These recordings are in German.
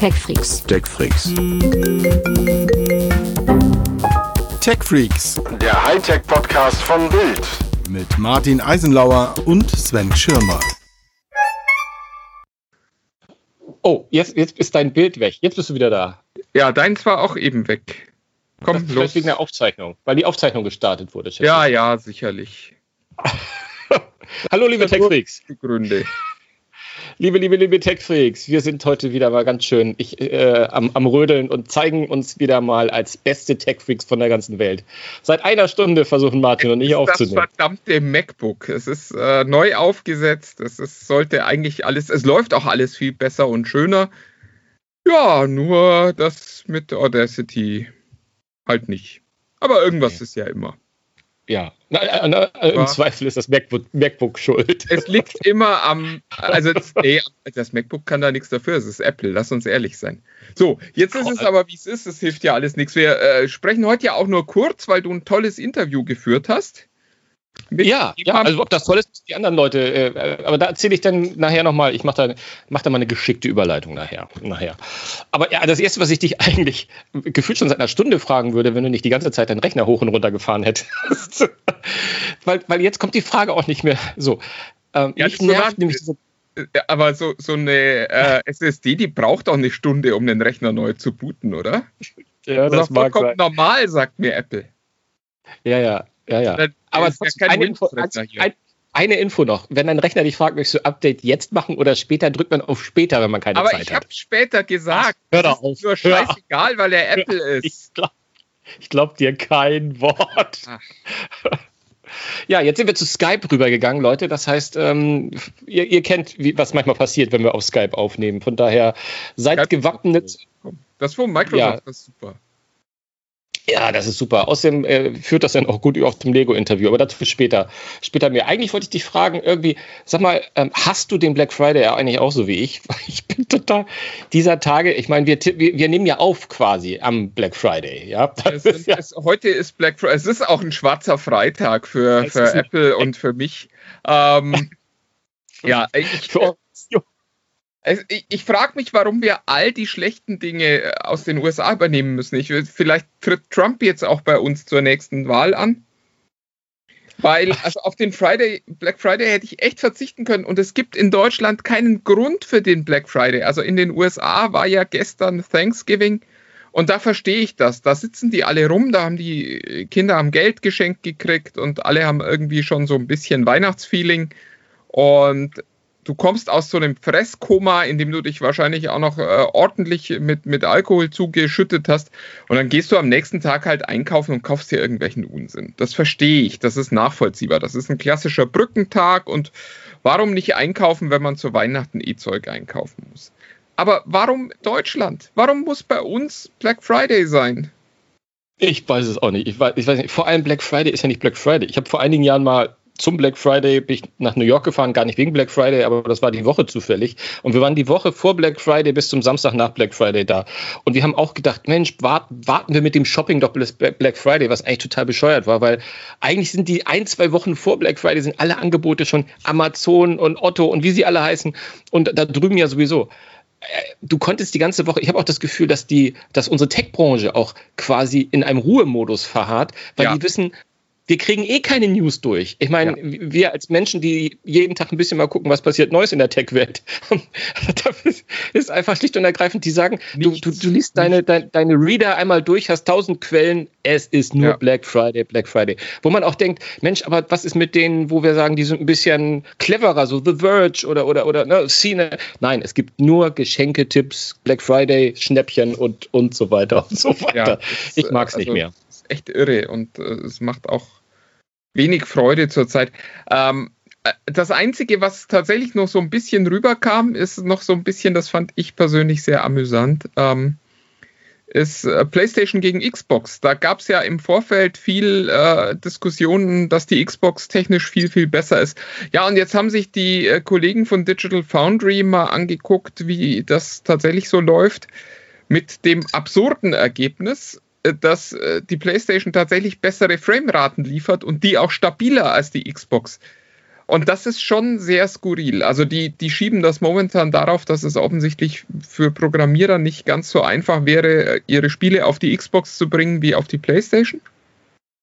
TechFreaks. TechFreaks. TechFreaks Der Hightech-Podcast von Bild. mit Martin Eisenlauer und Sven Schirmer. Oh, jetzt, jetzt ist dein Bild weg. Jetzt bist du wieder da. Ja, deins war auch eben weg. Komm, das ist los. vielleicht wegen der Aufzeichnung, weil die Aufzeichnung gestartet wurde. Ja, ja, sicherlich. ich. Hallo, liebe TechFreaks. Gründe. Liebe, liebe, liebe TechFreaks. Wir sind heute wieder mal ganz schön ich, äh, am, am Rödeln und zeigen uns wieder mal als beste TechFreaks von der ganzen Welt. Seit einer Stunde versuchen Martin und ich das aufzunehmen. verdammte MacBook. Es ist äh, neu aufgesetzt. Es ist, sollte eigentlich alles, es läuft auch alles viel besser und schöner. Ja, nur das mit Audacity halt nicht. Aber irgendwas Okay. ist ja immer. Ja, na, na, na, im Ja. Zweifel ist das MacBook, MacBook schuld. Es liegt immer am, also das, nee, das MacBook kann da nichts dafür, es ist Apple, lass uns ehrlich sein. So, jetzt ist es aber, wie es ist, es hilft ja alles nichts. Wir äh, sprechen heute ja auch nur kurz, weil du ein tolles Interview geführt hast. Ja, ja, also ob das toll ist, die anderen Leute, äh, aber da erzähle ich dann nachher nochmal, ich mache da, mach da mal eine geschickte Überleitung nachher, nachher. Aber ja, das Erste, was ich dich eigentlich gefühlt schon seit einer Stunde fragen würde, wenn du nicht die ganze Zeit deinen Rechner hoch und runter gefahren hättest. weil, weil jetzt kommt die Frage auch nicht mehr so. Ähm, Ja, mich das nervt nämlich so, aber so, so eine äh, SSD, die braucht auch eine Stunde, um den Rechner neu zu booten, oder? ja, Das ist doch vollkommen normal, sagt mir Apple. Ja, ja, ja, ja. Das Aber ist kein eine, Info, hier. ein, eine Info noch. Wenn dein Rechner dich fragt, möchtest du Update jetzt machen oder später, drückt man auf später, wenn man keine Aber Zeit ich hat. habe später gesagt, Ach, hör doch ist nur auf, hör auf. scheißegal, weil er Apple Ich ist. glaube ich glaub dir kein Wort. Ach. Ja, jetzt sind wir zu Skype rübergegangen, Leute. Das heißt, ähm, ihr, ihr kennt, wie, was manchmal passiert, wenn wir auf Skype aufnehmen. Von daher seid Skype- gewappnet. Das von Microsoft Ja. das ist super. Ja, das ist super. Außerdem äh, führt das dann auch gut auf dem Lego-Interview, aber dazu später, später mehr. Eigentlich wollte ich dich fragen, irgendwie, sag mal, ähm, hast du den Black Friday ja eigentlich auch so wie ich? Ich bin total dieser Tage, ich meine, wir, wir, wir nehmen ja auf quasi am Black Friday, ja. Es ist ja es, heute ist Black Friday. Es ist auch ein schwarzer Freitag für, für Apple und für mich. Ähm, ja, ich, für ich, ich frage mich, warum wir all die schlechten Dinge äh, aus den USA übernehmen müssen. Ich, vielleicht tritt Trump jetzt auch bei uns zur nächsten Wahl an. Weil, also auf den Friday, Black Friday hätte ich echt verzichten können. Und es gibt in Deutschland keinen Grund für den Black Friday. Also in den USA war ja gestern Thanksgiving. Und da verstehe ich das. Da sitzen die alle rum, da haben die Kinder haben Geld geschenkt gekriegt und alle haben irgendwie schon so ein bisschen Weihnachtsfeeling. Und du kommst aus so einem Fresskoma, in dem du dich wahrscheinlich auch noch äh, ordentlich mit, mit Alkohol zugeschüttet hast. Und dann gehst du am nächsten Tag halt einkaufen und kaufst dir irgendwelchen Unsinn. Das verstehe ich, das ist nachvollziehbar. Das ist ein klassischer Brückentag und warum nicht einkaufen, wenn man zu Weihnachten E-Zeug einkaufen muss? Aber warum Deutschland? Warum muss bei uns Black Friday sein? Ich weiß es auch nicht. Ich weiß, ich weiß nicht. Vor allem Black Friday ist ja nicht Black Friday. Ich habe vor einigen Jahren mal zum Black Friday bin ich nach New York gefahren, gar nicht wegen Black Friday, aber das war die Woche zufällig. Und wir waren die Woche vor Black Friday bis zum Samstag nach Black Friday da. Und wir haben auch gedacht, Mensch, warten, warten wir mit dem Shopping doch bis Black Friday, was eigentlich total bescheuert war, weil eigentlich sind die ein, zwei Wochen vor Black Friday sind alle Angebote schon Amazon und Otto und wie sie alle heißen und da drüben ja sowieso du konntest die ganze Woche, ich habe auch das Gefühl, dass die, dass unsere Tech-Branche auch quasi in einem Ruhemodus verharrt, weil Ja. die wissen, wir kriegen eh keine News durch. Ich meine, wir als Menschen, die jeden Tag ein bisschen mal gucken, was passiert Neues in der Tech-Welt, das ist- einfach schlicht und ergreifend, die sagen, du, du, du liest deine, dein, deine Reader einmal durch, hast tausend Quellen, es ist nur Ja. Black Friday, Black Friday. Wo man auch denkt, Mensch, aber was ist mit denen, wo wir sagen, die sind ein bisschen cleverer, so The Verge oder, oder, oder ne, Cine. Nein, es gibt nur Geschenketipps, Black Friday, Schnäppchen und, und so weiter und so weiter. das, ich mag es nicht also, mehr. Das ist echt irre und äh, es macht auch wenig Freude zurzeit. Ähm, äh, das Einzige, was tatsächlich noch so ein bisschen rüberkam, ist noch so ein bisschen, das fand ich persönlich sehr amüsant, ähm, ist äh, PlayStation gegen Xbox. Da gab es ja im Vorfeld viel äh, Diskussionen, dass die Xbox technisch viel, viel besser ist. Ja, und jetzt haben sich die äh, Kollegen von Digital Foundry mal angeguckt, wie das tatsächlich so läuft, mit dem absurden Ergebnis, dass äh, die PlayStation tatsächlich bessere Frameraten liefert und die auch stabiler als die Xbox. Und das ist schon sehr skurril. Also die, die schieben das momentan darauf, dass es offensichtlich für Programmierer nicht ganz so einfach wäre, ihre Spiele auf die Xbox zu bringen wie auf die PlayStation.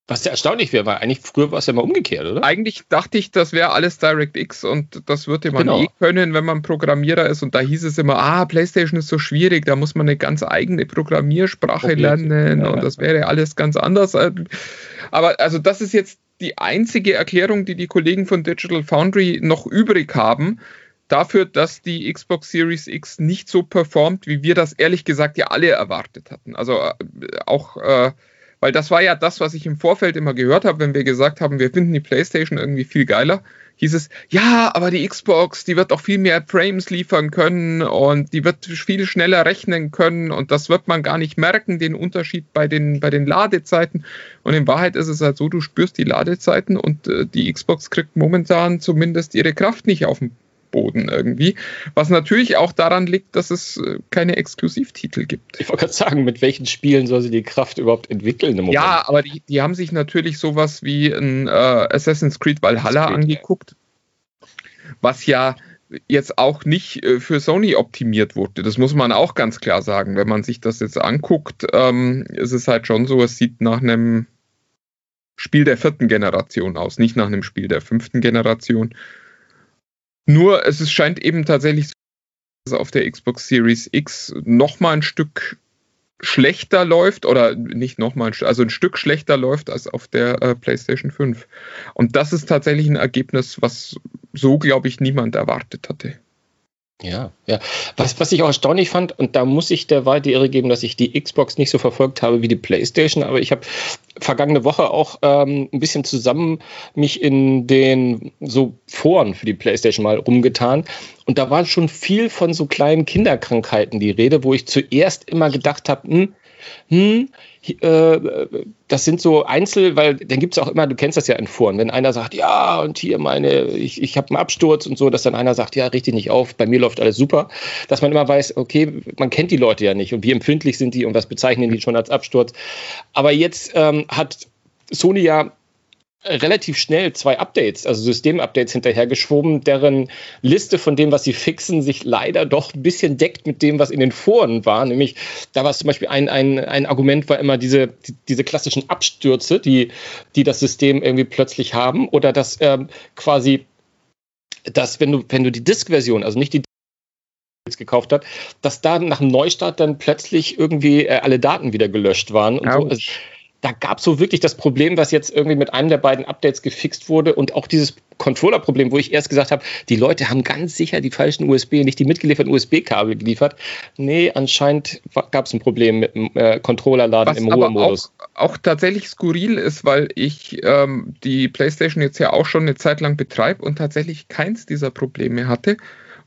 Was ja erstaunlich wäre, weil eigentlich früher war es ja mal umgekehrt, oder? Eigentlich dachte ich, das wäre alles DirectX und das würde man Genau. eh können, wenn man Programmierer ist. Und da hieß es immer, ah, PlayStation ist so schwierig, da muss man eine ganz eigene Programmiersprache Probiert. lernen Ja, und ja. das wäre alles ganz anders. Aber also das ist jetzt die einzige Erklärung, die die Kollegen von Digital Foundry noch übrig haben. Dafür, dass die Xbox Series X nicht so performt, wie wir das ehrlich gesagt ja alle erwartet hatten. Also äh, auch äh, weil das war ja das, was ich im Vorfeld immer gehört habe, wenn wir gesagt haben, wir finden die PlayStation irgendwie viel geiler, hieß es, ja, aber die Xbox, die wird auch viel mehr Frames liefern können und die wird viel schneller rechnen können und das wird man gar nicht merken, den Unterschied bei den, bei den Ladezeiten. Und in Wahrheit ist es halt so, du spürst die Ladezeiten und äh, die Xbox kriegt momentan zumindest ihre Kraft nicht auf den Boden irgendwie. Was natürlich auch daran liegt, dass es äh, keine Exklusivtitel gibt. Ich wollte gerade sagen, mit welchen Spielen soll sie die Kraft überhaupt entwickeln im Moment? Ja, aber die, die haben sich natürlich sowas wie ein äh, Assassin's Creed Valhalla Creed, angeguckt, was ja jetzt auch nicht äh, für Sony optimiert wurde. Das muss man auch ganz klar sagen. Wenn man sich das jetzt anguckt, ähm, ist es halt schon so, es sieht nach einem Spiel der vierten Generation aus, nicht nach einem Spiel der fünften Generation. Nur es ist, scheint eben tatsächlich so, auf der Xbox Series X noch mal ein Stück schlechter läuft oder nicht nochmal, also ein Stück schlechter läuft als auf der äh, PlayStation 5. Und das ist tatsächlich ein Ergebnis, was so, glaube ich, niemand erwartet hatte. Ja, ja. Was, was ich auch erstaunlich fand, und da muss ich der Wahrheit die Ehre geben, dass ich die Xbox nicht so verfolgt habe wie die PlayStation, aber ich habe vergangene Woche auch ähm, ein bisschen zusammen mich in den so Foren für die PlayStation mal rumgetan. Und da war schon viel von so kleinen Kinderkrankheiten die Rede, wo ich zuerst immer gedacht habe, hm, hm, das sind so Einzel, weil dann gibt es auch immer, du kennst das ja in Foren, wenn einer sagt, ja, und hier meine, ich, ich habe einen Absturz und so, dass dann einer sagt, ja, richtig nicht auf, bei mir läuft alles super, dass man immer weiß, okay, man kennt die Leute ja nicht und wie empfindlich sind die und was bezeichnen die schon als Absturz. Aber jetzt ähm, hat Sony ja relativ schnell zwei Updates, also Systemupdates hinterhergeschoben, deren Liste von dem, was sie fixen, sich leider doch ein bisschen deckt mit dem, was in den Foren war. Nämlich, da war es zum Beispiel ein, ein, ein Argument, war immer diese, die, diese klassischen Abstürze, die, die das System irgendwie plötzlich haben, oder dass ähm, quasi, dass wenn du, wenn du die Disk-Version, also nicht die gekauft hat, dass da nach dem Neustart dann plötzlich irgendwie äh, alle Daten wieder gelöscht waren und so. Also, da gab es so wirklich das Problem, was jetzt irgendwie mit einem der beiden Updates gefixt wurde und auch dieses Controller-Problem, wo ich erst gesagt habe, die Leute haben ganz sicher die falschen USB, nicht die mitgelieferten USB-Kabel geliefert. Nee, anscheinend gab es ein Problem mit dem äh, Controller-Laden Was im Ruhemodus. auch, auch tatsächlich skurril ist, weil ich ähm, die PlayStation jetzt ja auch schon eine Zeit lang betreibe und tatsächlich keins dieser Probleme hatte.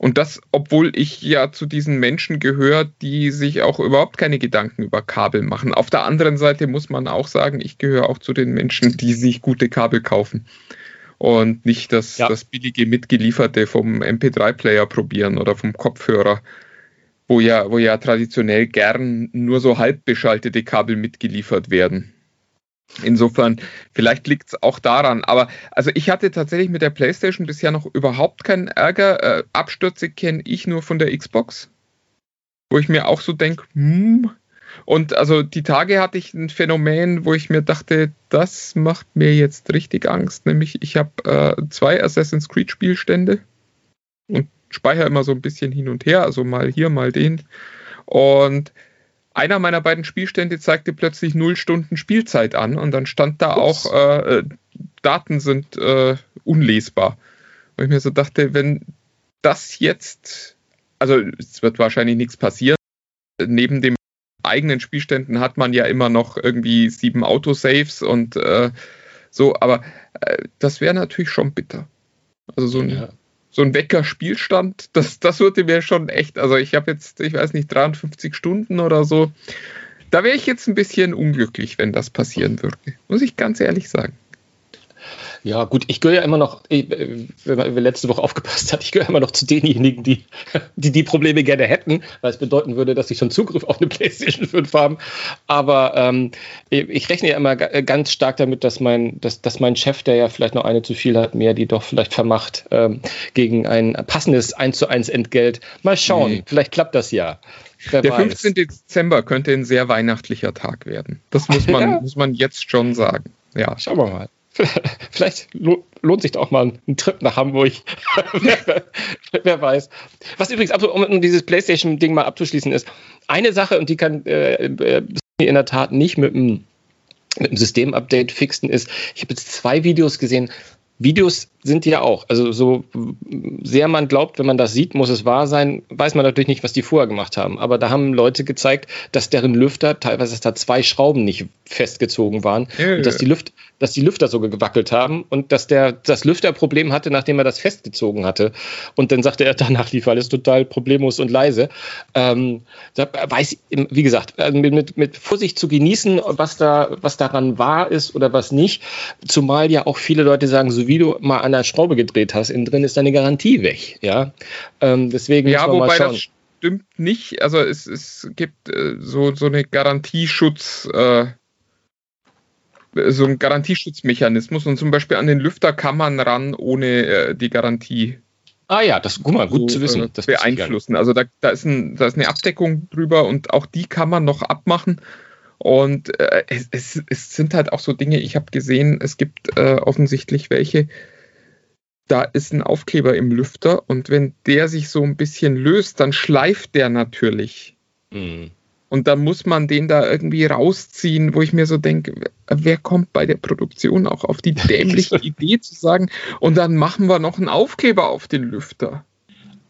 Und das, obwohl ich ja zu diesen Menschen gehöre, die sich auch überhaupt keine Gedanken über Kabel machen. Auf der anderen Seite muss man auch sagen, ich gehöre auch zu den Menschen, die sich gute Kabel kaufen. Und nicht das, Ja. das billige mitgelieferte vom MP3-Player probieren oder vom Kopfhörer, wo ja, wo ja traditionell gern nur so halb beschaltete Kabel mitgeliefert werden. Insofern, vielleicht liegt es auch daran. Aber also ich hatte tatsächlich mit der PlayStation bisher noch überhaupt keinen Ärger. Äh, Abstürze kenne ich nur von der Xbox, wo ich mir auch so denke, hm. Und also die Tage hatte ich ein Phänomen, wo ich mir dachte, das macht mir jetzt richtig Angst. Nämlich ich habe äh, zwei Assassin's Creed Spielstände und speichere immer so ein bisschen hin und her, also mal hier, mal den. Und einer meiner beiden Spielstände zeigte plötzlich null Stunden Spielzeit an und dann stand da Ups. auch, äh, äh, Daten sind äh, unlesbar. Und ich mir so dachte, wenn das jetzt, also es wird wahrscheinlich nichts passieren, neben dem eigenen Spielständen hat man ja immer noch irgendwie sieben Autosaves und äh, so, aber äh, das wäre natürlich schon bitter. Also so ein Ja. So ein Wecker-Spielstand, das, das würde mir schon echt, also ich habe jetzt, ich weiß nicht, 53 Stunden oder so. Da wäre ich jetzt ein bisschen unglücklich, wenn das passieren würde. Muss ich ganz ehrlich sagen. Ja, gut, ich gehöre ja immer noch, wenn man letzte Woche aufgepasst hat, ich gehöre immer noch zu denjenigen, die, die die Probleme gerne hätten, weil es bedeuten würde, dass sie schon Zugriff auf eine PlayStation 5 haben. Aber ähm, ich rechne ja immer ganz stark damit, dass mein, dass, dass mein Chef, der ja vielleicht noch eine zu viel hat, mir die doch vielleicht vermacht ähm, gegen ein passendes 1 zu 1 Entgelt. Mal schauen, nee. vielleicht klappt das ja. Wer der weiß. 15. Dezember könnte ein sehr weihnachtlicher Tag werden. Das muss man, ja. muss man jetzt schon sagen. Ja. Schauen wir mal. Vielleicht lohnt sich auch mal ein Trip nach Hamburg. wer, wer, weiß. Was übrigens, um dieses PlayStation-Ding mal abzuschließen, ist eine Sache, und die kann äh, äh in der Tat nicht mit einem, mit einem System-Update fixen, ist, ich habe jetzt zwei Videos gesehen. Videos sind ja auch. Also so sehr man glaubt, wenn man das sieht, muss es wahr sein, weiß man natürlich nicht, was die vorher gemacht haben. Aber da haben Leute gezeigt, dass deren Lüfter, teilweise dass da zwei Schrauben nicht festgezogen waren ja, und dass die, Lüft, dass die Lüfter so gewackelt haben und dass der das Lüfterproblem hatte, nachdem er das festgezogen hatte. Und dann sagte er, danach lief alles total problemlos und leise. Ähm, da weiß, wie gesagt, äh, mit, mit Vorsicht zu genießen, was da, was daran wahr ist oder was nicht. Zumal ja auch viele Leute sagen, so wie du mal an der Schraube gedreht hast, innen drin ist deine Garantie weg. Ja, ähm, deswegen ja, muss man mal schauen. Das stimmt nicht. Also es, es gibt äh, so, so eine Garantieschutz, äh, so einen Garantieschutzmechanismus und zum Beispiel an den Lüfter kann man ran ohne äh, die Garantie. Ah ja, das guck mal, gut so, zu wissen. Äh, das beeinflussen. Also da, da, ist ein, da ist eine Abdeckung drüber und auch die kann man noch abmachen. Und äh, es, es, sind halt auch so Dinge, ich habe gesehen, es gibt äh, offensichtlich welche, da ist ein Aufkleber im Lüfter und wenn der sich so ein bisschen löst, dann schleift der natürlich. Mhm. Und dann muss man den da irgendwie rausziehen, wo ich mir so denke, wer kommt bei der Produktion auch auf die dämliche Idee zu sagen, und dann machen wir noch einen Aufkleber auf den Lüfter.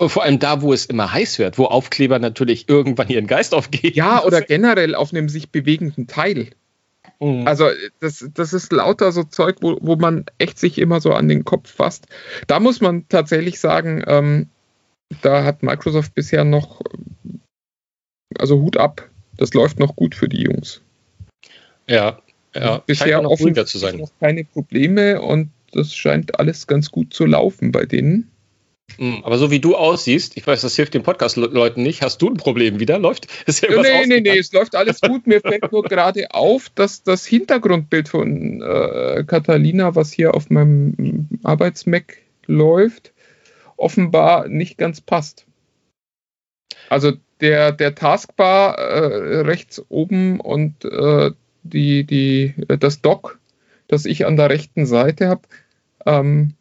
Vor allem da, wo es immer heiß wird, wo Aufkleber natürlich irgendwann ihren Geist aufgeben. Ja, oder generell auf einem sich bewegenden Teil. Mhm. Also das, das ist lauter so Zeug, wo, wo man echt sich immer so an den Kopf fasst. Da muss man tatsächlich sagen, ähm, da hat Microsoft bisher noch, also Hut ab, das läuft noch gut für die Jungs. Ja, ja. Bisher sein. noch keine Probleme und das scheint alles ganz gut zu laufen bei denen. Hm, aber so wie du aussiehst, ich weiß, das hilft den Podcast-Leuten nicht, hast du ein Problem wieder? Läuft? Ist ja nee, nee, nee, es läuft alles gut. Mir fällt nur gerade auf, dass das Hintergrundbild von äh, Catalina, was hier auf meinem Arbeitsmac läuft, offenbar nicht ganz passt. Also der, der Taskbar äh, rechts oben und äh, die, die, das Dock, das ich an der rechten Seite habe, ähm,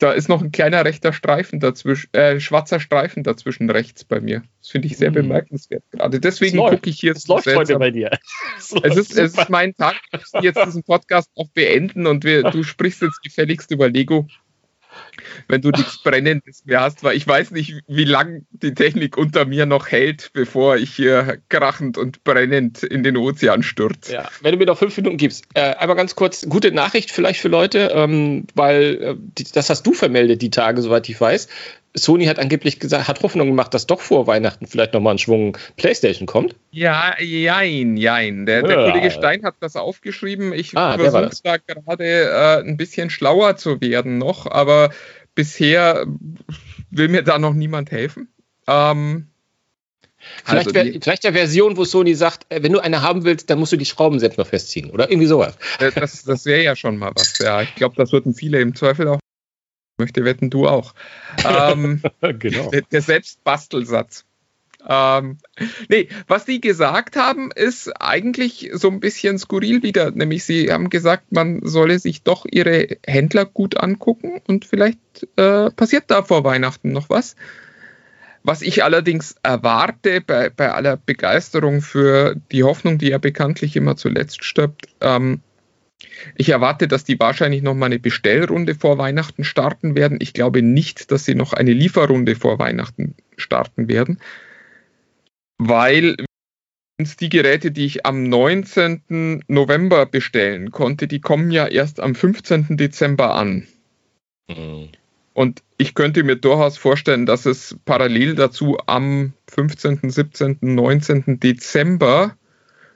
da ist noch ein kleiner rechter Streifen dazwischen, äh, schwarzer Streifen dazwischen rechts bei mir. Das finde ich sehr mm. bemerkenswert gerade. Deswegen gucke ich hier. Es läuft seltsam. heute bei dir. Es, es ist, es ist mein Tag. Ich jetzt diesen Podcast auch beenden und wir, du sprichst jetzt gefälligst über Lego wenn du nichts Brennendes mehr hast, weil ich weiß nicht, wie lange die Technik unter mir noch hält, bevor ich hier krachend und brennend in den Ozean stürze. Ja, wenn du mir noch fünf Minuten gibst. Äh, einmal ganz kurz, gute Nachricht vielleicht für Leute, ähm, weil äh, die, das hast du vermeldet die Tage, soweit ich weiß. Sony hat angeblich gesagt, hat Hoffnung gemacht, dass doch vor Weihnachten vielleicht nochmal ein Schwung PlayStation kommt. Ja, jein, jein. Der, der ja. Kollege Stein hat das aufgeschrieben. Ich ah, versuche da gerade äh, ein bisschen schlauer zu werden noch, aber bisher will mir da noch niemand helfen. Ähm, Vielleicht, also wär, vielleicht der Version, wo Sony sagt, äh, wenn du eine haben willst, dann musst du die Schrauben selbst noch festziehen oder irgendwie sowas. Äh, das, das wäre ja schon mal was. Ja, ich glaube, das würden viele im Zweifel auch möchte wetten, du auch. Ähm, genau. Der, der Selbstbastelsatz. Ähm, nee, was die gesagt haben, ist eigentlich so ein bisschen skurril wieder. Nämlich, sie haben gesagt, man solle sich doch ihre Händler gut angucken und vielleicht äh, passiert da vor Weihnachten noch was. Was ich allerdings erwarte bei, bei aller Begeisterung für die Hoffnung, die ja bekanntlich immer zuletzt stirbt, ähm, ich erwarte, dass die wahrscheinlich noch mal eine Bestellrunde vor Weihnachten starten werden. Ich glaube nicht, dass sie noch eine Lieferrunde vor Weihnachten starten werden, weil die Geräte, die ich am 19. November bestellen konnte, die kommen ja erst am 15. Dezember an. Mhm. Und ich könnte mir durchaus vorstellen, dass es parallel dazu am 15., 17., 19. Dezember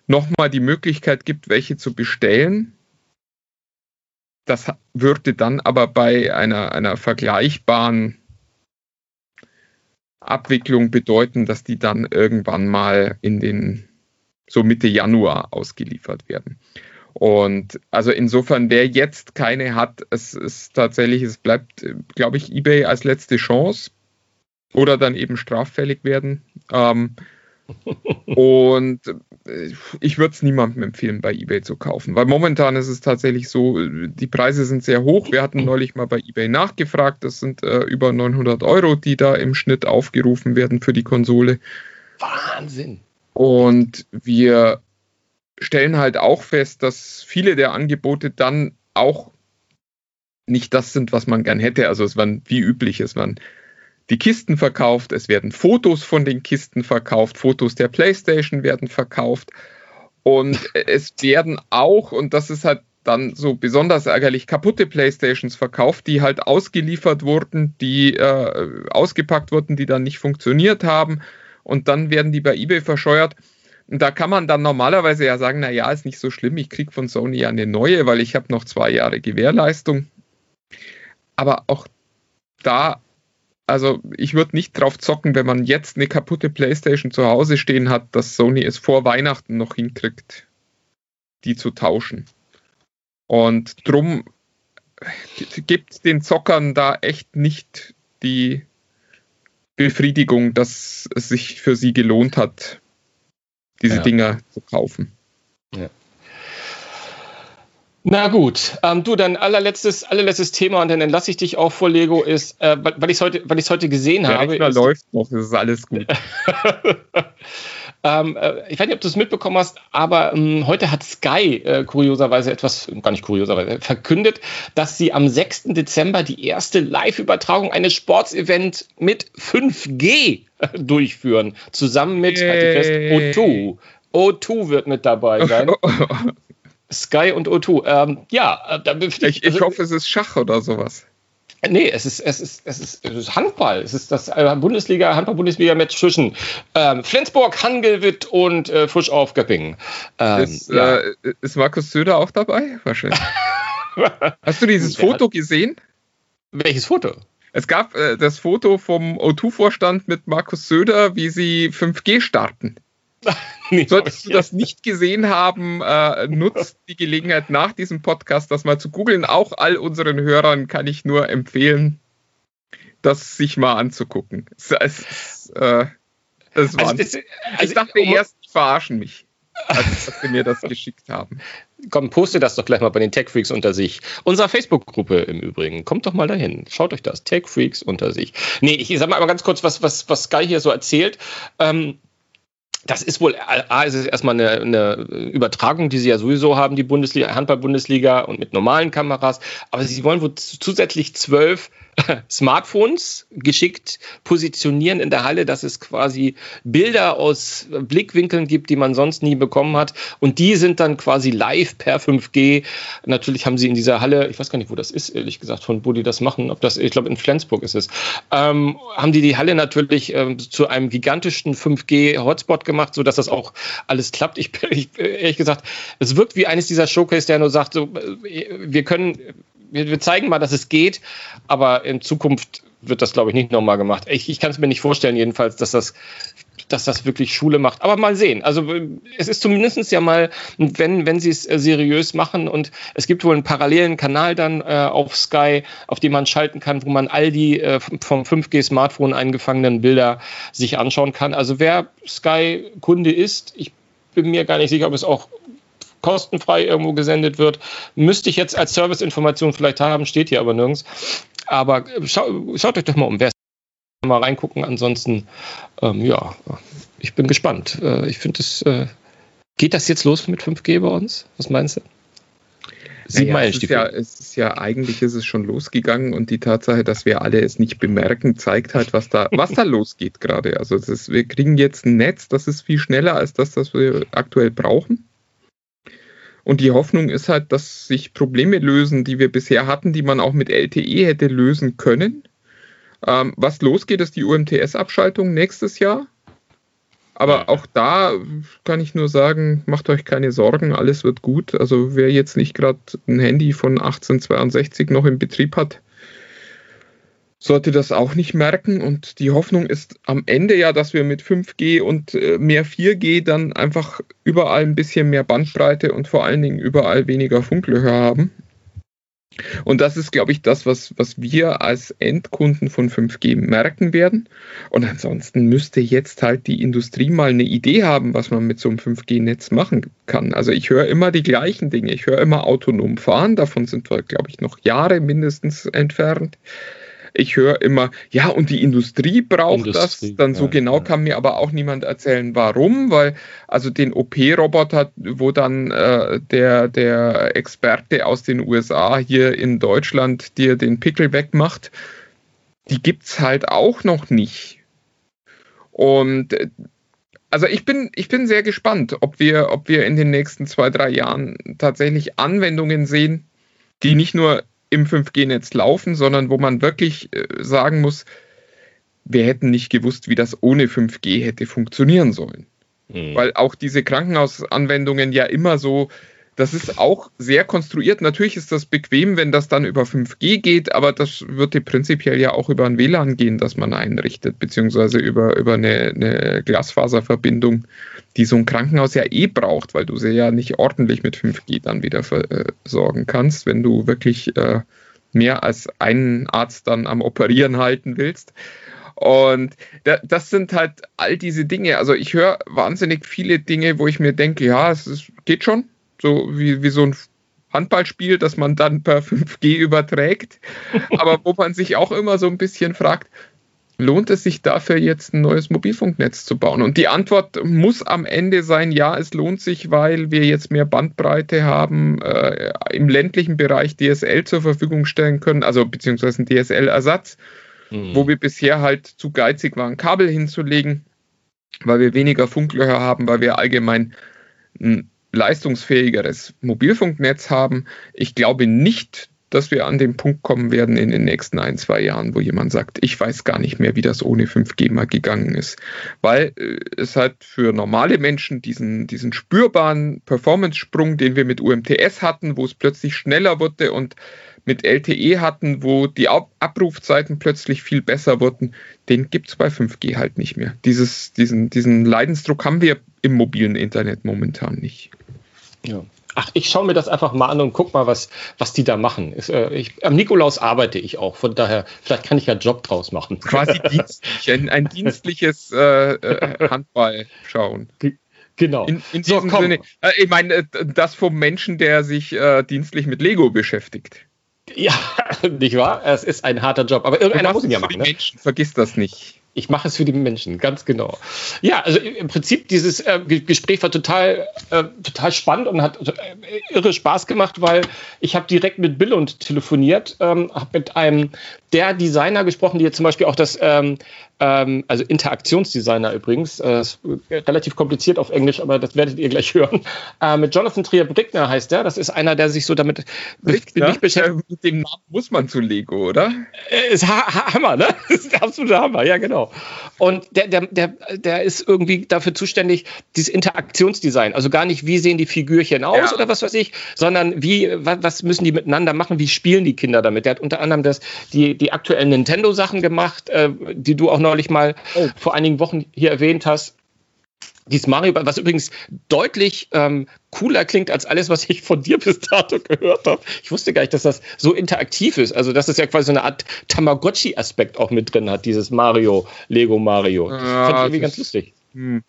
nochmal die Möglichkeit gibt, welche zu bestellen das würde dann aber bei einer, einer vergleichbaren Abwicklung bedeuten, dass die dann irgendwann mal in den so Mitte Januar ausgeliefert werden. Und also insofern, wer jetzt keine hat, es ist tatsächlich, es bleibt, glaube ich, eBay als letzte Chance oder dann eben straffällig werden. Ähm, und ich würde es niemandem empfehlen, bei eBay zu kaufen, weil momentan ist es tatsächlich so, die Preise sind sehr hoch. Wir hatten neulich mal bei eBay nachgefragt, das sind äh, über 900 Euro, die da im Schnitt aufgerufen werden für die Konsole. Wahnsinn. Und wir stellen halt auch fest, dass viele der Angebote dann auch nicht das sind, was man gern hätte. Also es waren wie üblich, es waren die Kisten verkauft, es werden Fotos von den Kisten verkauft, Fotos der PlayStation werden verkauft und es werden auch, und das ist halt dann so besonders ärgerlich, kaputte Playstations verkauft, die halt ausgeliefert wurden, die äh, ausgepackt wurden, die dann nicht funktioniert haben und dann werden die bei eBay verscheuert. Und da kann man dann normalerweise ja sagen, na ja, ist nicht so schlimm, ich kriege von Sony ja eine neue, weil ich habe noch zwei Jahre Gewährleistung. Aber auch da also ich würde nicht drauf zocken, wenn man jetzt eine kaputte Playstation zu Hause stehen hat, dass Sony es vor Weihnachten noch hinkriegt, die zu tauschen. Und drum gibt den Zockern da echt nicht die Befriedigung, dass es sich für sie gelohnt hat, diese ja. Dinger zu kaufen. Ja. Na gut, ähm, du, dein allerletztes, allerletztes Thema und dann entlasse ich dich auch vor Lego ist, äh, weil ich es heute, heute gesehen Der habe. Der läuft noch, das ist alles gut. ähm, äh, ich weiß nicht, ob du es mitbekommen hast, aber ähm, heute hat Sky äh, kurioserweise etwas, gar nicht kurioserweise, verkündet, dass sie am 6. Dezember die erste Live-Übertragung eines Sportsevents mit 5G durchführen, zusammen mit, hey. fest, O2. O2 wird mit dabei sein. Sky und O2. Ähm, ja, äh, ich, ich, also, hoffe, es ist Schach oder sowas. Nee, es ist, es ist, es ist, es ist Handball. Es ist das äh, Bundesliga, Handball-Bundesliga-Match zwischen ähm, Flensburg, Hangelwitt und äh, Frisch auf Göppingen. Ähm, ist, ja. äh, ist, Markus Söder auch dabei? Wahrscheinlich. Hast du dieses Foto gesehen? Welches Foto? Es gab äh, das Foto vom O2-Vorstand mit Markus Söder, wie sie 5G starten. nee, Solltest du das nicht gesehen haben, äh, nutzt die Gelegenheit nach diesem Podcast, das mal zu googeln. Auch all unseren Hörern kann ich nur empfehlen, das sich mal anzugucken. Es, es, äh, es also, das, also ich dachte erst, die verarschen mich, als, als sie mir das geschickt haben. Komm, poste das doch gleich mal bei den Tech Freaks unter sich. Unserer Facebook-Gruppe im Übrigen. Kommt doch mal dahin. Schaut euch das. Tech Freaks unter sich. Nee, ich sag mal aber ganz kurz, was, was, was Sky hier so erzählt. Ähm, das ist wohl, A, ist es erstmal eine, eine, Übertragung, die sie ja sowieso haben, die Bundesliga, Handball-Bundesliga und mit normalen Kameras. Aber sie wollen wohl zusätzlich zwölf Smartphones geschickt positionieren in der Halle, dass es quasi Bilder aus Blickwinkeln gibt, die man sonst nie bekommen hat. Und die sind dann quasi live per 5G. Natürlich haben sie in dieser Halle, ich weiß gar nicht, wo das ist, ehrlich gesagt, von wo die das machen, ob das, ich glaube, in Flensburg ist es, ähm, haben die die Halle natürlich ähm, zu einem gigantischen 5G-Hotspot gemacht, sodass das auch alles klappt. Ich, ich ehrlich gesagt, es wirkt wie eines dieser Showcase, der nur sagt, so, äh, wir können wir, wir zeigen mal, dass es geht, aber in Zukunft wird das, glaube ich, nicht nochmal gemacht. Ich, ich kann es mir nicht vorstellen, jedenfalls, dass das, dass das wirklich Schule macht. Aber mal sehen. Also es ist zumindest ja mal, wenn, wenn sie es äh, seriös machen und es gibt wohl einen parallelen Kanal dann äh, auf Sky, auf dem man schalten kann, wo man all die äh, vom 5G-Smartphone eingefangenen Bilder sich anschauen kann. Also wer Sky-Kunde ist, ich bin mir gar nicht sicher, ob es auch kostenfrei irgendwo gesendet wird. Müsste ich jetzt als Serviceinformation vielleicht haben, steht hier aber nirgends. Aber schau, schaut euch doch mal um, wer mal reingucken. Ansonsten, ähm, ja, ich bin gespannt. Äh, ich finde es. Äh, geht das jetzt los mit 5G bei uns? Was meinst du? Sieben naja, es, ist ja, es ist ja, eigentlich ist es schon losgegangen und die Tatsache, dass wir alle es nicht bemerken, zeigt halt, was da, was da losgeht gerade. Also ist, wir kriegen jetzt ein Netz, das ist viel schneller als das, was wir aktuell brauchen. Und die Hoffnung ist halt, dass sich Probleme lösen, die wir bisher hatten, die man auch mit LTE hätte lösen können. Ähm, was losgeht, ist die UMTS-Abschaltung nächstes Jahr. Aber auch da kann ich nur sagen, macht euch keine Sorgen, alles wird gut. Also wer jetzt nicht gerade ein Handy von 1862 noch im Betrieb hat, sollte das auch nicht merken. Und die Hoffnung ist am Ende ja, dass wir mit 5G und äh, mehr 4G dann einfach überall ein bisschen mehr Bandbreite und vor allen Dingen überall weniger Funklöcher haben. Und das ist, glaube ich, das, was, was wir als Endkunden von 5G merken werden. Und ansonsten müsste jetzt halt die Industrie mal eine Idee haben, was man mit so einem 5G-Netz machen kann. Also ich höre immer die gleichen Dinge. Ich höre immer autonom fahren. Davon sind wir, glaube ich, noch Jahre mindestens entfernt. Ich höre immer, ja, und die Industrie braucht Industrie, das. Dann so ja, genau ja. kann mir aber auch niemand erzählen, warum, weil also den OP-Roboter, wo dann äh, der, der Experte aus den USA hier in Deutschland dir den Pickel wegmacht, die gibt's halt auch noch nicht. Und äh, also ich bin, ich bin sehr gespannt, ob wir, ob wir in den nächsten zwei, drei Jahren tatsächlich Anwendungen sehen, die nicht nur im 5G-Netz laufen, sondern wo man wirklich äh, sagen muss, wir hätten nicht gewusst, wie das ohne 5G hätte funktionieren sollen. Mhm. Weil auch diese Krankenhausanwendungen ja immer so, das ist auch sehr konstruiert. Natürlich ist das bequem, wenn das dann über 5G geht, aber das würde prinzipiell ja auch über ein WLAN gehen, das man einrichtet, beziehungsweise über, über eine, eine Glasfaserverbindung, die so ein Krankenhaus ja eh braucht, weil du sie ja nicht ordentlich mit 5G dann wieder versorgen kannst, wenn du wirklich äh, mehr als einen Arzt dann am Operieren halten willst. Und da, das sind halt all diese Dinge. Also ich höre wahnsinnig viele Dinge, wo ich mir denke, ja, es ist, geht schon. So wie, wie so ein Handballspiel, das man dann per 5G überträgt. Aber wo man sich auch immer so ein bisschen fragt, lohnt es sich dafür jetzt ein neues Mobilfunknetz zu bauen? Und die Antwort muss am Ende sein, ja, es lohnt sich, weil wir jetzt mehr Bandbreite haben, äh, im ländlichen Bereich DSL zur Verfügung stellen können, also beziehungsweise ein DSL-Ersatz Mhm. wo wir bisher halt zu geizig waren, Kabel hinzulegen, weil wir weniger Funklöcher haben, weil wir allgemein ein leistungsfähigeres Mobilfunknetz haben. Ich glaube nicht, dass wir an den Punkt kommen werden in den nächsten ein, zwei Jahren, wo jemand sagt, ich weiß gar nicht mehr, wie das ohne 5G mal gegangen ist. Weil äh, es halt für normale Menschen diesen, diesen spürbaren Performance-Sprung, den wir mit UMTS hatten, wo es plötzlich schneller wurde und mit LTE hatten, wo die Ab Abrufzeiten plötzlich viel besser wurden, den gibt es bei 5G halt nicht mehr. Dieses, diesen, diesen Leidensdruck haben wir im mobilen Internet momentan nicht. Ja. Ach, ich schaue mir das einfach mal an und guck mal, was, was die da machen. Ist, äh, ich, am Nikolaus arbeite ich auch, von daher, vielleicht kann ich ja Job draus machen. Quasi dienstlich, ein, ein dienstliches äh, äh, Handball schauen. Genau. In, in So, diesem komm. Sinne, äh, ich meine, äh, das vom Menschen, der sich dienstlich mit Lego beschäftigt. Ja, nicht wahr? Es ist ein harter Job, aber irgendeiner muss ihn ja machen. Ne? Menschen, vergiss das nicht. Ich mache es für die Menschen, ganz genau. Ja, also im Prinzip dieses äh, Ge- Gespräch war total, äh, total spannend und hat äh, irre Spaß gemacht, weil ich habe direkt mit Bill und telefoniert, ähm, habe mit einem der Designer gesprochen, die jetzt zum Beispiel auch das, ähm, ähm, also Interaktionsdesigner übrigens, äh, ist relativ kompliziert auf Englisch, aber das werdet ihr gleich hören. Äh, mit Jonathan Trier-Brickner heißt der. Das ist einer, der sich so damit Nicht, nicht beschäftigt. Mit dem Namen muss man zu Lego, oder? Äh, Ist ha ha Hammer, ne? Das ist der absolute Hammer, ja, genau. Und der, der, der, der ist irgendwie dafür zuständig, dieses Interaktionsdesign. Also gar nicht, wie sehen die Figürchen aus Ja. oder was weiß ich, sondern wie, was, was müssen die miteinander machen, wie spielen die Kinder damit. Der hat unter anderem das, die, die aktuellen Nintendo-Sachen gemacht, äh, die du auch neulich mal Oh. vor einigen Wochen hier erwähnt hast. Dieses Mario, was übrigens deutlich ähm, cooler klingt als alles, was ich von dir bis dato gehört habe. Ich wusste gar nicht, dass das so interaktiv ist. Also, dass es ja quasi so eine Art Tamagotchi-Aspekt auch mit drin hat, dieses Mario, Lego Mario. Das Ja, fand ich irgendwie ganz lustig. Hm.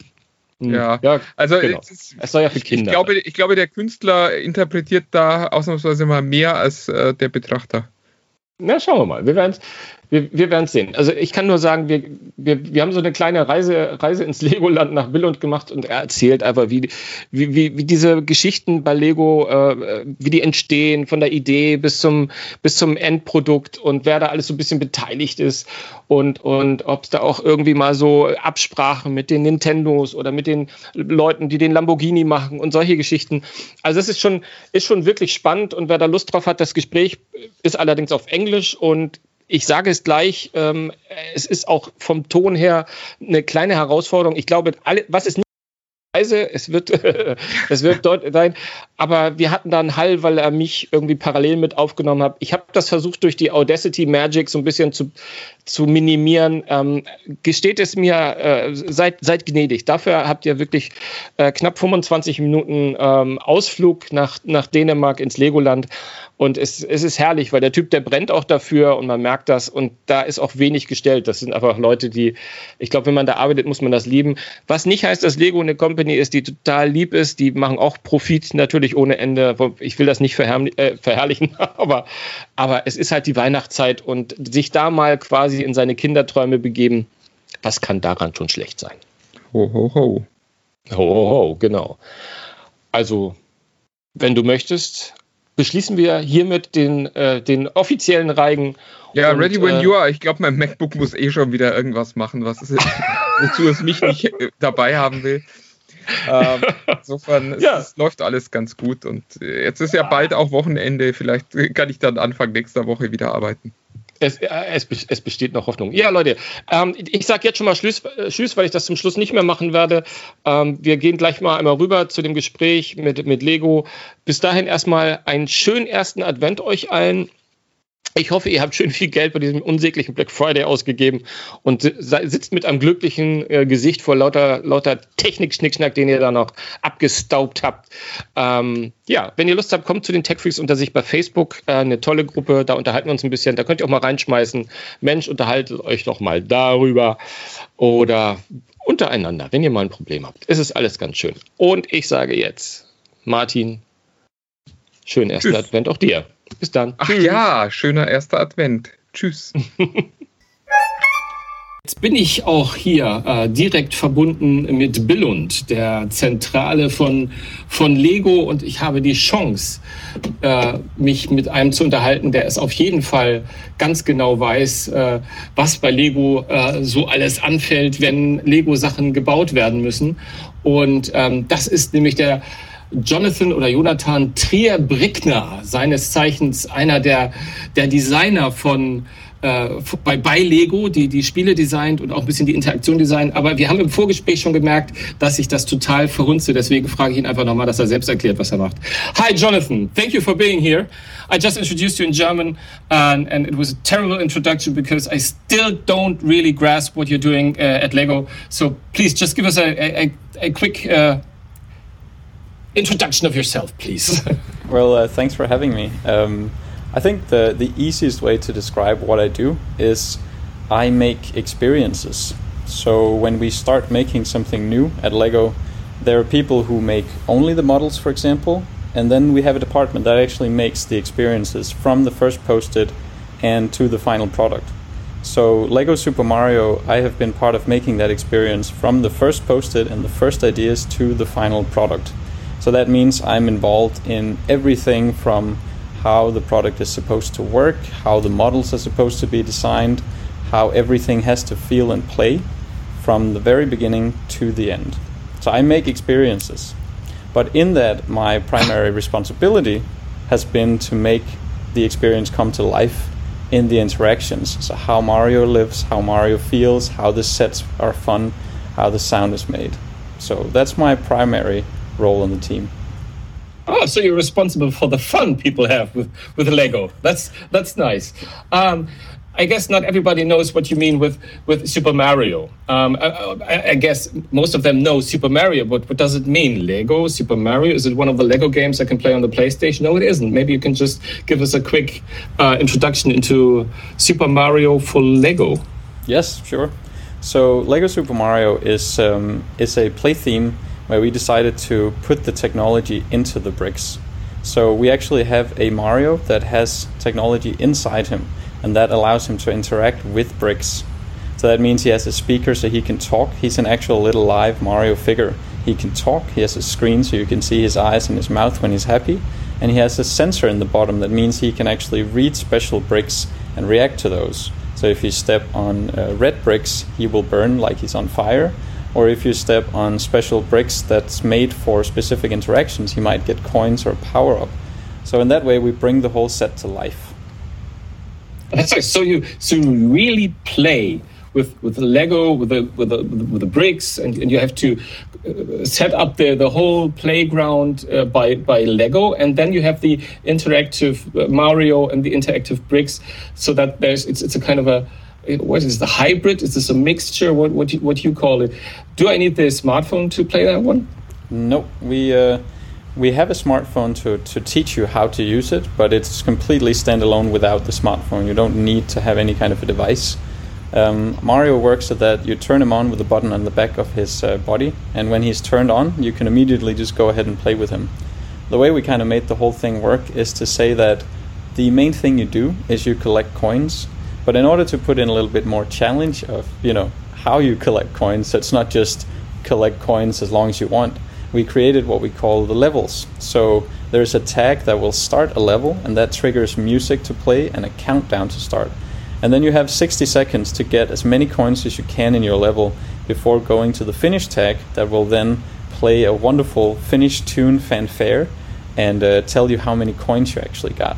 Hm. Ja. ja Also Genau. es, es soll ja für ich, ich, Kinder. glaube, ich glaube, der Künstler interpretiert da ausnahmsweise mal mehr als äh, der Betrachter. Na, schauen wir mal. Wir werden es wir, wir werden's sehen. Also ich kann nur sagen, wir, wir, wir haben so eine kleine Reise, Reise ins Legoland nach Billund gemacht und er erzählt einfach, wie, wie, wie, wie diese Geschichten bei Lego, äh, wie die entstehen, von der Idee bis zum, bis zum Endprodukt und wer da alles so ein bisschen beteiligt ist und, und ob es da auch irgendwie mal so Absprachen mit den Nintendos oder mit den Leuten, die den Lamborghini machen und solche Geschichten. Also das ist schon, ist schon wirklich spannend und wer da Lust drauf hat, das Gespräch ist allerdings auf Englisch und ich sage es gleich, ähm, es ist auch vom Ton her eine kleine Herausforderung. Ich glaube, alle, was es nicht es wird, es wird dort sein. Aber wir hatten da einen Hall, weil er mich irgendwie parallel mit aufgenommen hat. Ich habe das versucht, durch die Audacity Magic so ein bisschen zu, zu minimieren. Ähm, gesteht es mir, äh, seid, seid gnädig. Dafür habt ihr wirklich äh, knapp 25 Minuten ähm, Ausflug nach, nach Dänemark ins Legoland. Und es, es ist herrlich, weil der Typ, der brennt auch dafür und man merkt das. Und da ist auch wenig gestellt. Das sind einfach Leute, die, ich glaube, wenn man da arbeitet, muss man das lieben. Was nicht heißt, dass Lego eine Company ist, die total lieb ist. Die machen auch Profit natürlich ohne Ende. Ich will das nicht verherrlichen, äh, verherrlichen aber, aber es ist halt die Weihnachtszeit und sich da mal quasi in seine Kinderträume begeben, was kann daran schon schlecht sein? Ho, ho, ho. Ho, ho, ho, genau. Also, wenn du möchtest, beschließen wir hiermit den, äh, den offiziellen Reigen. Ja, und, ready when äh, you are. Ich glaube, mein MacBook muss eh schon wieder irgendwas machen, was es, wozu es mich nicht äh, dabei haben will. ähm, insofern ja. es, es, läuft alles ganz gut und äh, jetzt ist ja bald auch Wochenende. Vielleicht kann ich dann Anfang nächster Woche wieder arbeiten. Es, äh, es, es, besteht noch Hoffnung. Ja, Leute, ähm, ich sage jetzt schon mal Schluss, äh, Schluss, weil ich das zum Schluss nicht mehr machen werde. Ähm, wir gehen gleich mal einmal rüber zu dem Gespräch mit, mit Lego. Bis dahin erstmal einen schönen ersten Advent euch allen. Ich hoffe, ihr habt schön viel Geld bei diesem unsäglichen Black Friday ausgegeben und sitzt mit einem glücklichen äh, Gesicht vor lauter, lauter Technik-Schnickschnack, den ihr da noch abgestaubt habt. Ähm, ja, wenn ihr Lust habt, kommt zu den Tech Freaks unter sich bei Facebook. Äh, eine tolle Gruppe, da unterhalten wir uns ein bisschen. Da könnt ihr auch mal reinschmeißen. Mensch, unterhaltet euch doch mal darüber oder untereinander, wenn ihr mal ein Problem habt. Es ist alles ganz schön. Und ich sage jetzt, Martin, schönen ersten. Advent auch dir. Bis dann. Ach Tschüss. ja, schöner erster Advent. Tschüss. Jetzt bin ich auch hier äh, direkt verbunden mit Billund, der Zentrale von, von Lego und ich habe die Chance, äh, mich mit einem zu unterhalten, der es auf jeden Fall ganz genau weiß, äh, was bei Lego äh, so alles anfällt, wenn Lego-Sachen gebaut werden müssen. Und ähm, das ist nämlich der Jonathan oder Jonathan Trier-Brickner, seines Zeichens einer der, der Designer von äh, bei, bei Lego, die die Spiele designt und auch ein bisschen die Interaktion designt. Aber wir haben im Vorgespräch schon gemerkt, dass ich das total verhunze. Deswegen frage ich ihn einfach nochmal, dass er selbst erklärt, was er macht. Hi, Jonathan. Thank you for being here. I just introduced you in German, and, and it was a terrible introduction because I still don't really grasp what you're doing uh, at Lego. So please just give us a, a, a quick uh, introduction of yourself, please. well, uh, thanks for having me. Um, I think the, the easiest way to describe what I do is I make experiences. So when we start making something new at Lego, there are people who make only the models, for example, and then we have a department that actually makes the experiences from the first posted and to the final product. So Lego Super Mario, I have been part of making that experience from the first posted and the first ideas to the final product. So that means I'm involved in everything from how the product is supposed to work, how the models are supposed to be designed, how everything has to feel and play from the very beginning to the end. So I make experiences. But in that, my primary responsibility has been to make the experience come to life in the interactions. So, how Mario lives, how Mario feels, how the sets are fun, how the sound is made. So, that's my primary role on the team. Oh, so you're responsible for the fun people have with, with Lego. That's that's nice. Um, I guess not everybody knows what you mean with, with Super Mario. Um, I, I, guess most of them know Super Mario, but what does it mean? Lego, Super Mario? Is it one of the Lego games I can play on the PlayStation? No, it isn't. Maybe you can just give us a quick uh, introduction into Super Mario for Lego. Yes, sure. So Lego Super Mario is um, is a play theme where we decided to put the technology into the bricks. So we actually have a Mario that has technology inside him, and that allows him to interact with bricks. So that means he has a speaker so he can talk. He's an actual little live Mario figure. He can talk. He has a screen so you can see his eyes and his mouth when he's happy. And he has a sensor in the bottom that means he can actually read special bricks and react to those. So if you step on uh, red bricks, he will burn like he's on fire or if you step on special bricks that's made for specific interactions, you might get coins or power up. So in that way, we bring the whole set to life. That's right. So you so you really play with with the Lego with the with the with the bricks, and, and you have to uh, set up the the whole playground uh, by by Lego, and then you have the interactive uh, Mario and the interactive bricks, so that there's it's it's a kind of a what is the hybrid? Is this a mixture? What what you, what you call it? Do I need the smartphone to play that one? No, we uh, we have a smartphone to to teach you how to use it, but it's completely standalone without the smartphone. You don't need to have any kind of a device. Um, Mario works so that you turn him on with a button on the back of his uh, body, and when he's turned on, you can immediately just go ahead and play with him. The way we kind of made the whole thing work is to say that the main thing you do is you collect coins, but in order to put in a little bit more challenge of you know how you collect coins, so it's not just collect coins as long as you want. We created what we call the levels. So there's a tag that will start a level, and that triggers music to play and a countdown to start. And then you have 60 seconds to get as many coins as you can in your level before going to the finish tag that will then play a wonderful finish tune fanfare and uh, tell you how many coins you actually got.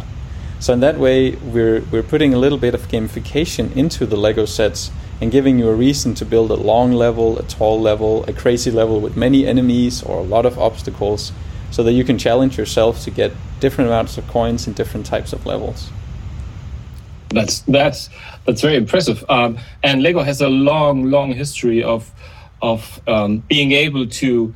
So in that way, we're we're putting a little bit of gamification into the Lego sets and giving you a reason to build a long level, a tall level, a crazy level with many enemies or a lot of obstacles, so that you can challenge yourself to get different amounts of coins in different types of levels. That's that's that's very impressive. Um, and Lego has a long, long history of of um, being able to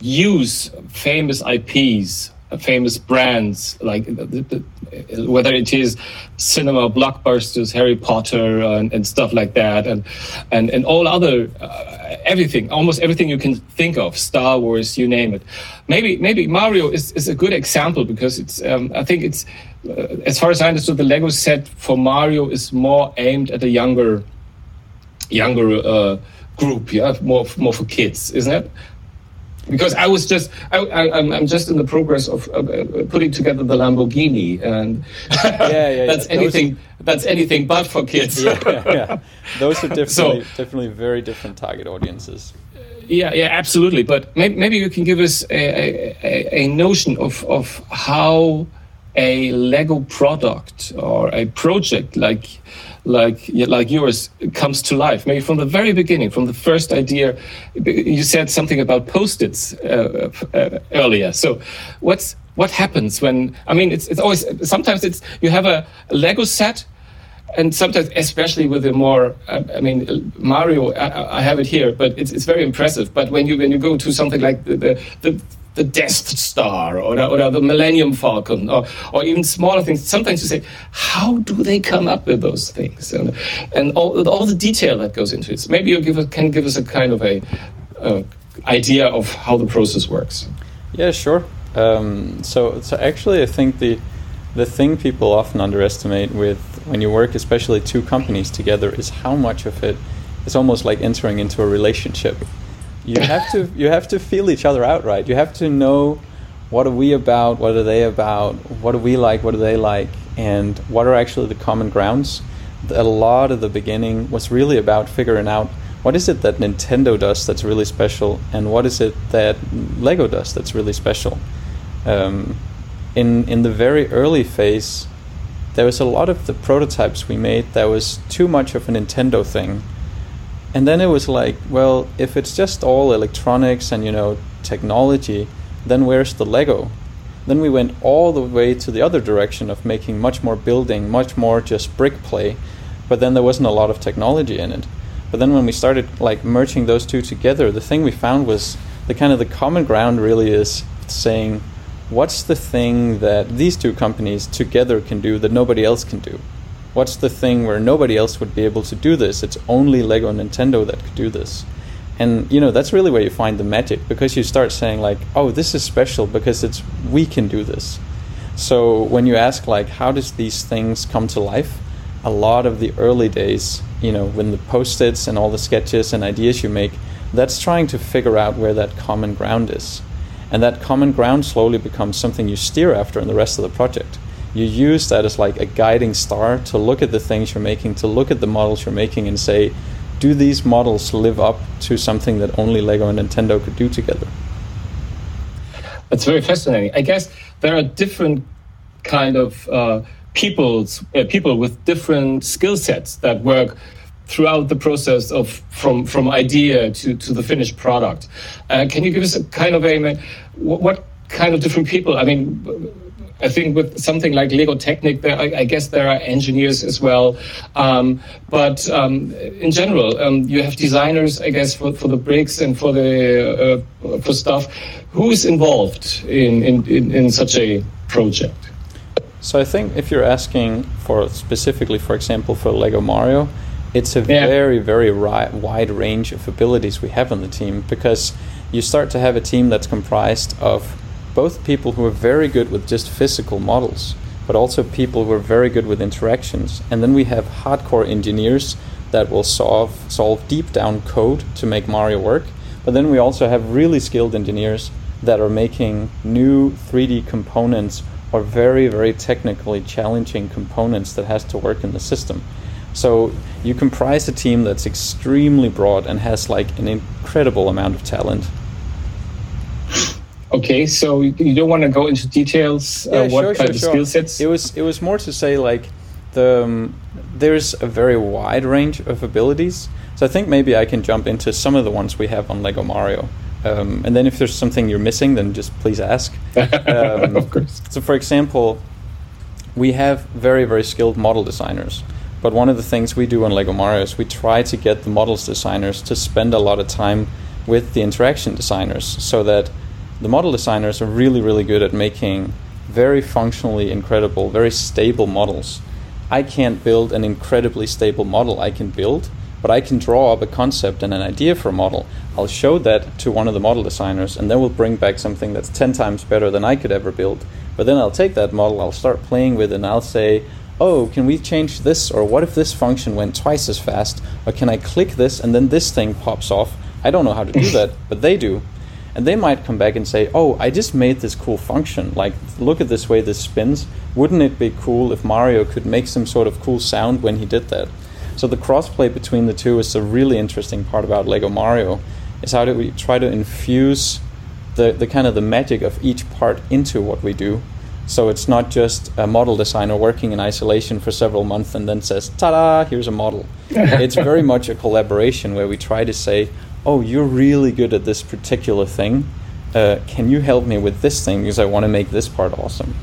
use famous IPs, famous brands, like the, the, whether it is cinema blockbusters, Harry Potter, and, and stuff like that, and and and all other uh, everything, almost everything you can think of, Star Wars, you name it. Maybe maybe Mario is, is a good example because it's um, I think it's uh, as far as I understood, the Lego set for Mario is more aimed at a younger younger uh, group, yeah, more more for kids, isn't it? Because I was just I, I, I'm just in the progress of uh, putting together the Lamborghini, and Yeah, yeah, that's yeah. Those- anything that's anything but for kids. yeah, yeah. Those are definitely So- definitely very different target audiences. Yeah, yeah, absolutely. But maybe, maybe you can give us a, a, a- a notion of, of how a Lego product or a project like like like yours comes to life. Maybe from the very beginning, from the first idea. You said something about post-its uh, uh, earlier. So, what's what happens when? I mean, it's it's always sometimes it's you have a Lego set and sometimes, especially with the more, uh, I mean, Mario, I, I have it here, but it's, it's very impressive. But when you when you go to something like the the, the, the Death Star or, or the Millennium Falcon or, or even smaller things, sometimes you say, how do they come up with those things and and all, all the detail that goes into it. So maybe you give can give us a kind of a uh, idea of how the process works. Yeah, sure. Um, so, so actually, I think the the thing people often underestimate with when you work, especially two companies together, is how much of it is almost like entering into a relationship. You have to you have to feel each other out, right? You have to know what are we about, what are they about, what do we like, what do they like, and what are actually the common grounds. A lot of the beginning was really about figuring out what is it that Nintendo does that's really special, and what is it that Lego does that's really special. Um, in in the very early phase, there was a lot of the prototypes we made that was too much of a Nintendo thing. And then it was like, well, if it's just all electronics and you know technology, then where's the Lego? Then we went all the way to the other direction of making much more building, much more just brick play, but then there wasn't a lot of technology in it. But then when we started like merging those two together, the thing we found was the kind of the common ground really is saying, what's the thing that these two companies together can do that nobody else can do? What's the thing where nobody else would be able to do this? It's only Lego and Nintendo that could do this. And you know, that's really where you find the magic because you start saying like, "Oh, this is special because it's we can do this." So when you ask like how does these things come to life? A lot of the early days, you know, when the post-its and all the sketches and ideas you make, that's trying to figure out where that common ground is. And that common ground slowly becomes something you steer after in the rest of the project. You use that as like a guiding star to look at the things you're making, to look at the models you're making and say, do these models live up to something that only Lego and Nintendo could do together? That's very fascinating. I guess there are different kind of uh, people's uh, people with different skill sets that work throughout the process of from from idea to to the finished product. Uh, can you give us a kind of a what, what kind of different people? I mean. I think with something like Lego Technic, there, I, I guess there are engineers as well. Um, but um, in general, um, you have designers, I guess, for, for the bricks and for the uh, for stuff. Who is involved in, in, in, in such a project? So I think if you're asking for specifically, for example, for Lego Mario, it's a Yeah. very very ri- wide range of abilities we have on the team because you start to have a team that's comprised of both people who are very good with just physical models but also people who are very good with interactions. And then we have hardcore engineers that will solve solve deep down code to make Mario work. But then we also have really skilled engineers that are making new 3D components or very very technically challenging components that has to work in the system. So you comprise a team that's extremely broad and has like an incredible amount of talent. Okay, so you don't want to go into details uh, what kind of skill sets? It was it was more to say like the um, there's a very wide range of abilities. So I think maybe I can jump into some of the ones we have on Lego Mario. Um, and then if there's something you're missing, then just please ask. Um, of course. So, for example, we have very, very skilled model designers. But one of the things we do on Lego Mario is we try to get the models designers to spend a lot of time with the interaction designers so that the model designers are really, really good at making very functionally incredible, very stable models. I can't build an incredibly stable model I can build, but I can draw up a concept and an idea for a model. I'll show that to one of the model designers, and then we'll bring back something that's 10 times better than I could ever build. But then I'll take that model, I'll start playing with it, and I'll say, oh, can we change this? Or what if this function went twice as fast? Or can I click this and then this thing pops off? I don't know how to do that, but they do. And they might come back and say, oh, I just made this cool function. Like, look at this way this spins. Wouldn't it be cool if Mario could make some sort of cool sound when he did that? So the crossplay between the two is a really interesting part about Lego Mario. Is how do we try to infuse the, the kind of the magic of each part into what we do. So it's not just a model designer working in isolation for several months and then says, "Ta-da! Here's a model." it's very much a collaboration where we try to say, "Oh, you're really good at this particular thing. Uh, can you help me with this thing because I want to make this part awesome?"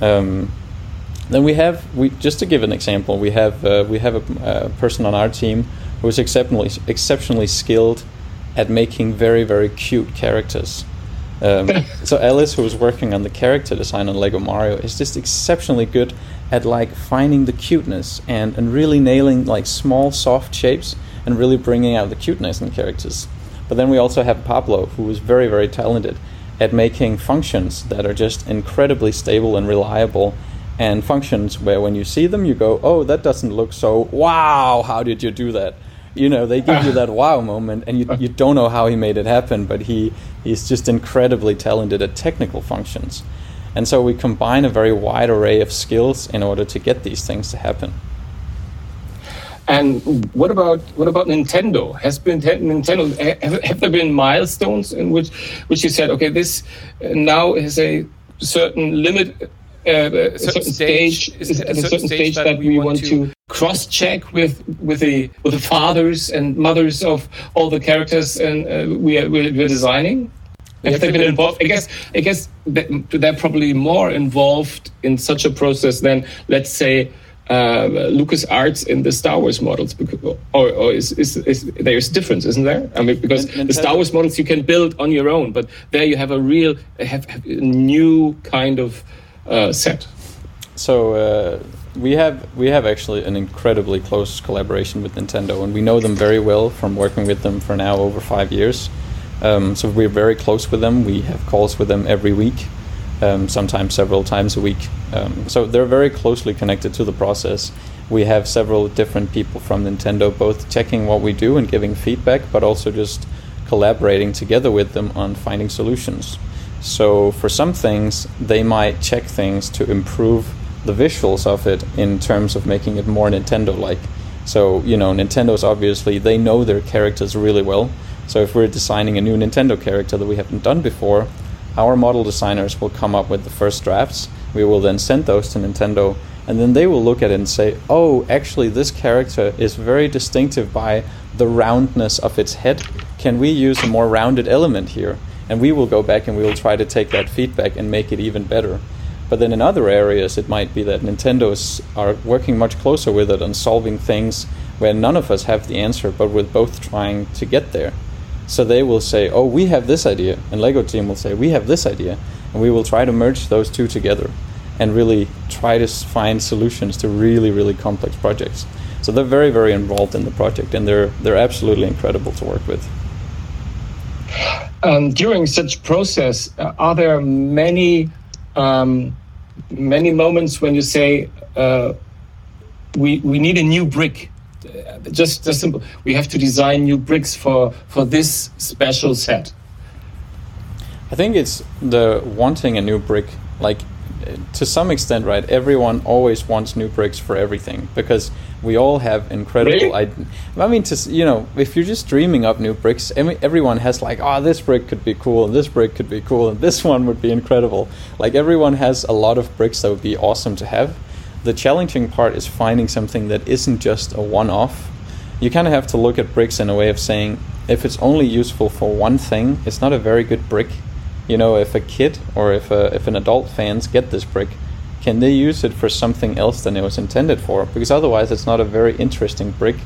Um, then we have we just to give an example, we have uh, we have a, a person on our team who is exceptionally exceptionally skilled at making very very cute characters. Um, so Alice, who is working on the character design on Lego Mario, is just exceptionally good at like finding the cuteness and, and really nailing like small soft shapes and really bringing out the cuteness in characters. But then we also have Pablo, who is very very talented at making functions that are just incredibly stable and reliable and functions where when you see them you go oh that doesn't look so wow how did you do that? You know they give you that wow moment and you, you don't know how he made it happen but he he's just incredibly talented at technical functions. And so we combine a very wide array of skills in order to get these things to happen And what about what about Nintendo? Has been Nintendo have, have there been milestones in which which you said okay this uh, now is a certain limit uh, a certain stage, is at a certain stage that we want to cross check with with the with the fathers and mothers of all the characters and uh, we are we're, we're designing? Have they been involved? I guess i guess they're probably more involved in such a process than let's say uh, Lucas Arts in the Star Wars models, because, or, or is, is, is there's a difference, isn't there? I mean, because the Star Wars models you can build on your own, but there you have a real, have, have a new kind of uh, set. so uh, we have we have actually an incredibly close collaboration with Nintendo, and we know them very well from working with them for now over five years. Um, so we're very close with them. We have calls with them every week, um, sometimes several times a week. Um, so they're very closely connected to the process. We have several different people from Nintendo both checking what we do and giving feedback, but also just collaborating together with them on finding solutions. So for some things, they might check things to improve the visuals of it in terms of making it more Nintendo-like. So you know, Nintendo's obviously they know their characters really well. So if we're designing a new Nintendo character that we haven't done before, our model designers will come up with the first drafts. We will then send those to Nintendo, and then they will look at it and say, "Oh, actually, this character is very distinctive by the roundness of its head. Can we use a more rounded element here?" And we will go back and we will try to take that feedback and make it even better. But then in other areas, it might be that Nintendo's are working much closer with it on solving things where none of us have the answer, but we're both trying to get there. So they will say, "Oh, we have this idea," and Lego team will say, "We have this idea," and we will try to merge those two together and really try to find solutions to really, really complex projects. So they're very, very involved in the project, and they're they're absolutely incredible to work with. um, during such process, uh, are there many um, many moments when you say uh, we we need a new brick? Uh, Just just simple. We have to design new bricks for for this special set. I think it's the wanting a new brick. Like uh, to some extent, right? Everyone always wants new bricks for everything because we all have incredible. Really? id- I mean, to you know, if you're just dreaming up new bricks, everyone has like, oh, this brick could be cool, and this brick could be cool, and this one would be incredible. Like everyone has a lot of bricks that would be awesome to have. The challenging part is finding something that isn't just a one-off. You kind of have to look at bricks in a way of saying, if it's only useful for one thing, it's not a very good brick you know, if a kid or if a, if an adult fans get this brick, can they use it for something else than it was intended for? Because otherwise, it's not a very interesting brick,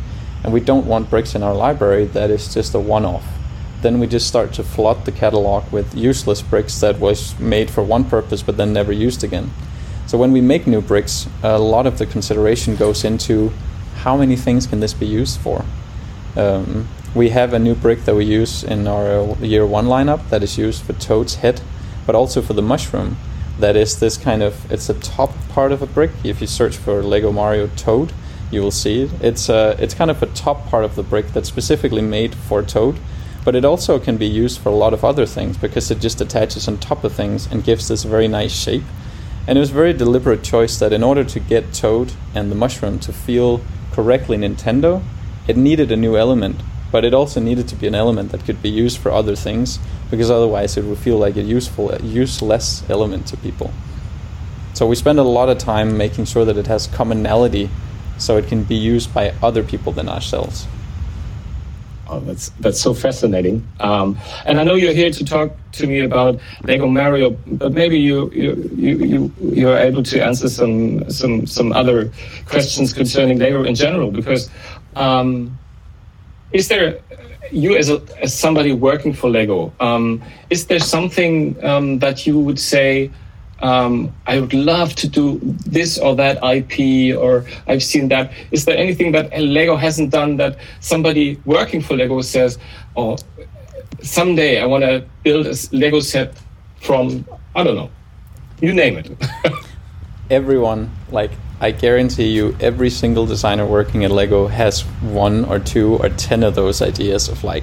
and we don't want bricks in our library that is just a one-off. Then we just start to flood the catalog with useless bricks that was made for one purpose but then never used again. So when we make new bricks, a lot of the consideration goes into how many things can this be used for. Um, we have a new brick that we use in our uh, year one lineup that is used for Toad's head, but also for the mushroom. That is this kind of it's the top part of a brick. If you search for Lego Mario Toad, you will see it. It's uh, it's kind of a top part of the brick that's specifically made for Toad, but it also can be used for a lot of other things because it just attaches on top of things and gives this very nice shape. And it was a very deliberate choice that in order to get Toad and the mushroom to feel correctly Nintendo, it needed a new element, but it also needed to be an element that could be used for other things because otherwise it would feel like a useful, a useless element to people. So we spend a lot of time making sure that it has commonality so it can be used by other people than ourselves. Oh, that's that's so fascinating. Um, and I know you're here to talk to me about Lego Mario, but maybe you you you you you're able to answer some some some other questions concerning Lego in general. Because um, is there you as a, as somebody working for Lego? Um, is there something um, that you would say? Um, I would love to do this or that IP, or I've seen that. Is there anything that Lego hasn't done that somebody working for Lego says, oh, someday I want to build a Lego set from, I don't know, you name it. everyone like i guarantee you every single designer working at lego has one or two or ten of those ideas of like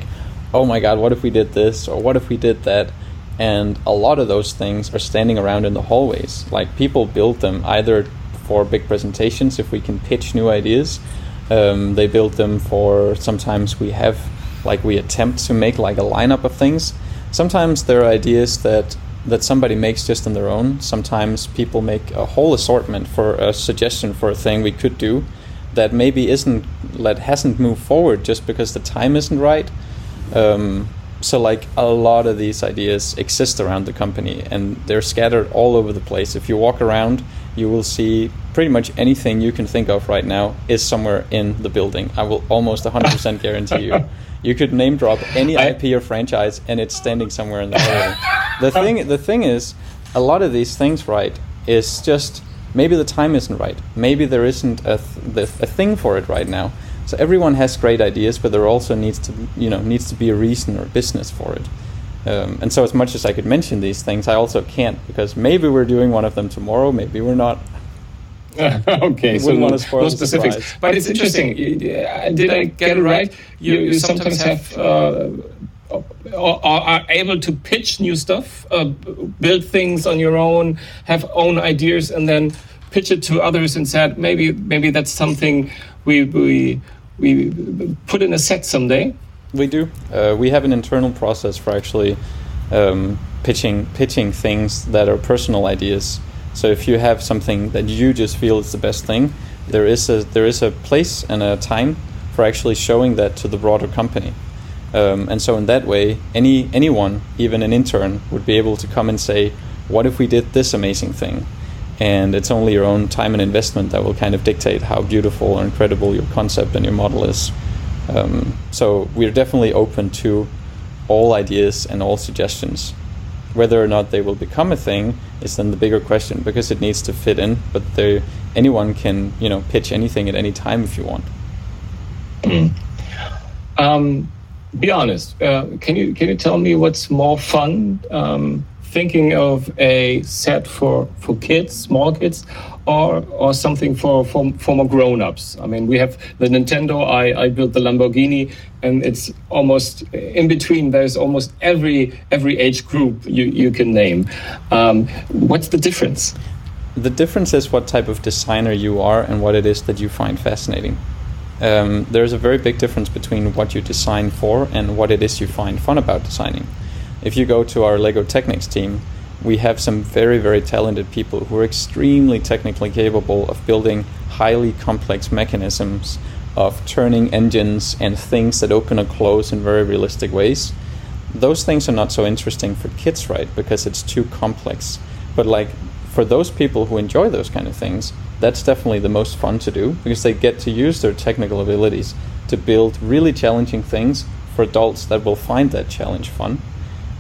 oh my god what if we did this or what if we did that and a lot of those things are standing around in the hallways. Like people build them either for big presentations if we can pitch new ideas. Um, they build them for sometimes we have like we attempt to make like a lineup of things. Sometimes there are ideas that that somebody makes just on their own. Sometimes people make a whole assortment for a suggestion for a thing we could do that maybe isn't that hasn't moved forward just because the time isn't right. Um, so like a lot of these ideas exist around the company and they're scattered all over the place. If you walk around you will see pretty much anything you can think of right now is somewhere in the building. I will almost 100% guarantee you. You could name drop any ip or franchise and it's standing somewhere in the building. The thing the thing is a lot of these things right is just maybe the time isn't right. Maybe there isn't a, th- the, a thing for it right now so everyone has great ideas but there also needs to you know needs to be a reason or a business for it um, and so as much as i could mention these things i also can't because maybe we're doing one of them tomorrow maybe we're not okay, so no, no specifics. surprise. But it's interesting. Uh, Did I get it right? You, you sometimes have uh, or are able to pitch new stuff, uh, build things on your own, have own ideas, and then pitch it to others and said maybe maybe that's something we we we put in a set someday. We do. Uh, we have an internal process for actually um, pitching pitching things that are personal ideas So if you have something that you just feel is the best thing, there is a there is a place and a time for actually showing that to the broader company. Um, and so in that way, any anyone, even an intern, would be able to come and say, "What if we did this amazing thing?" And it's only your own time and investment that will kind of dictate how beautiful or incredible your concept and your model is. Um, so we're definitely open to all ideas and all suggestions. Whether or not they will become a thing is then the bigger question because it needs to fit in. But there, anyone can you know pitch anything at any time if you want. Um, be honest. Uh, can you can you tell me what's more fun? Um, thinking of a set for for kids, small kids, or or something for for, for more grown-ups. I mean, we have the Nintendo. I, I built the Lamborghini, and it's almost in between. There's almost every every age group you you can name. Um, what's the difference? The difference is what type of designer you are and what it is that you find fascinating. Um, there's a very big difference between what you design for and what it is you find fun about designing. If you go to our Lego Technics team, we have some very, very talented people who are extremely technically capable of building highly complex mechanisms, of turning engines and things that open and close in very realistic ways. Those things are not so interesting for kids, right? Because it's too complex. But like for those people who enjoy those kind of things, that's definitely the most fun to do because they get to use their technical abilities to build really challenging things for adults that will find that challenge fun.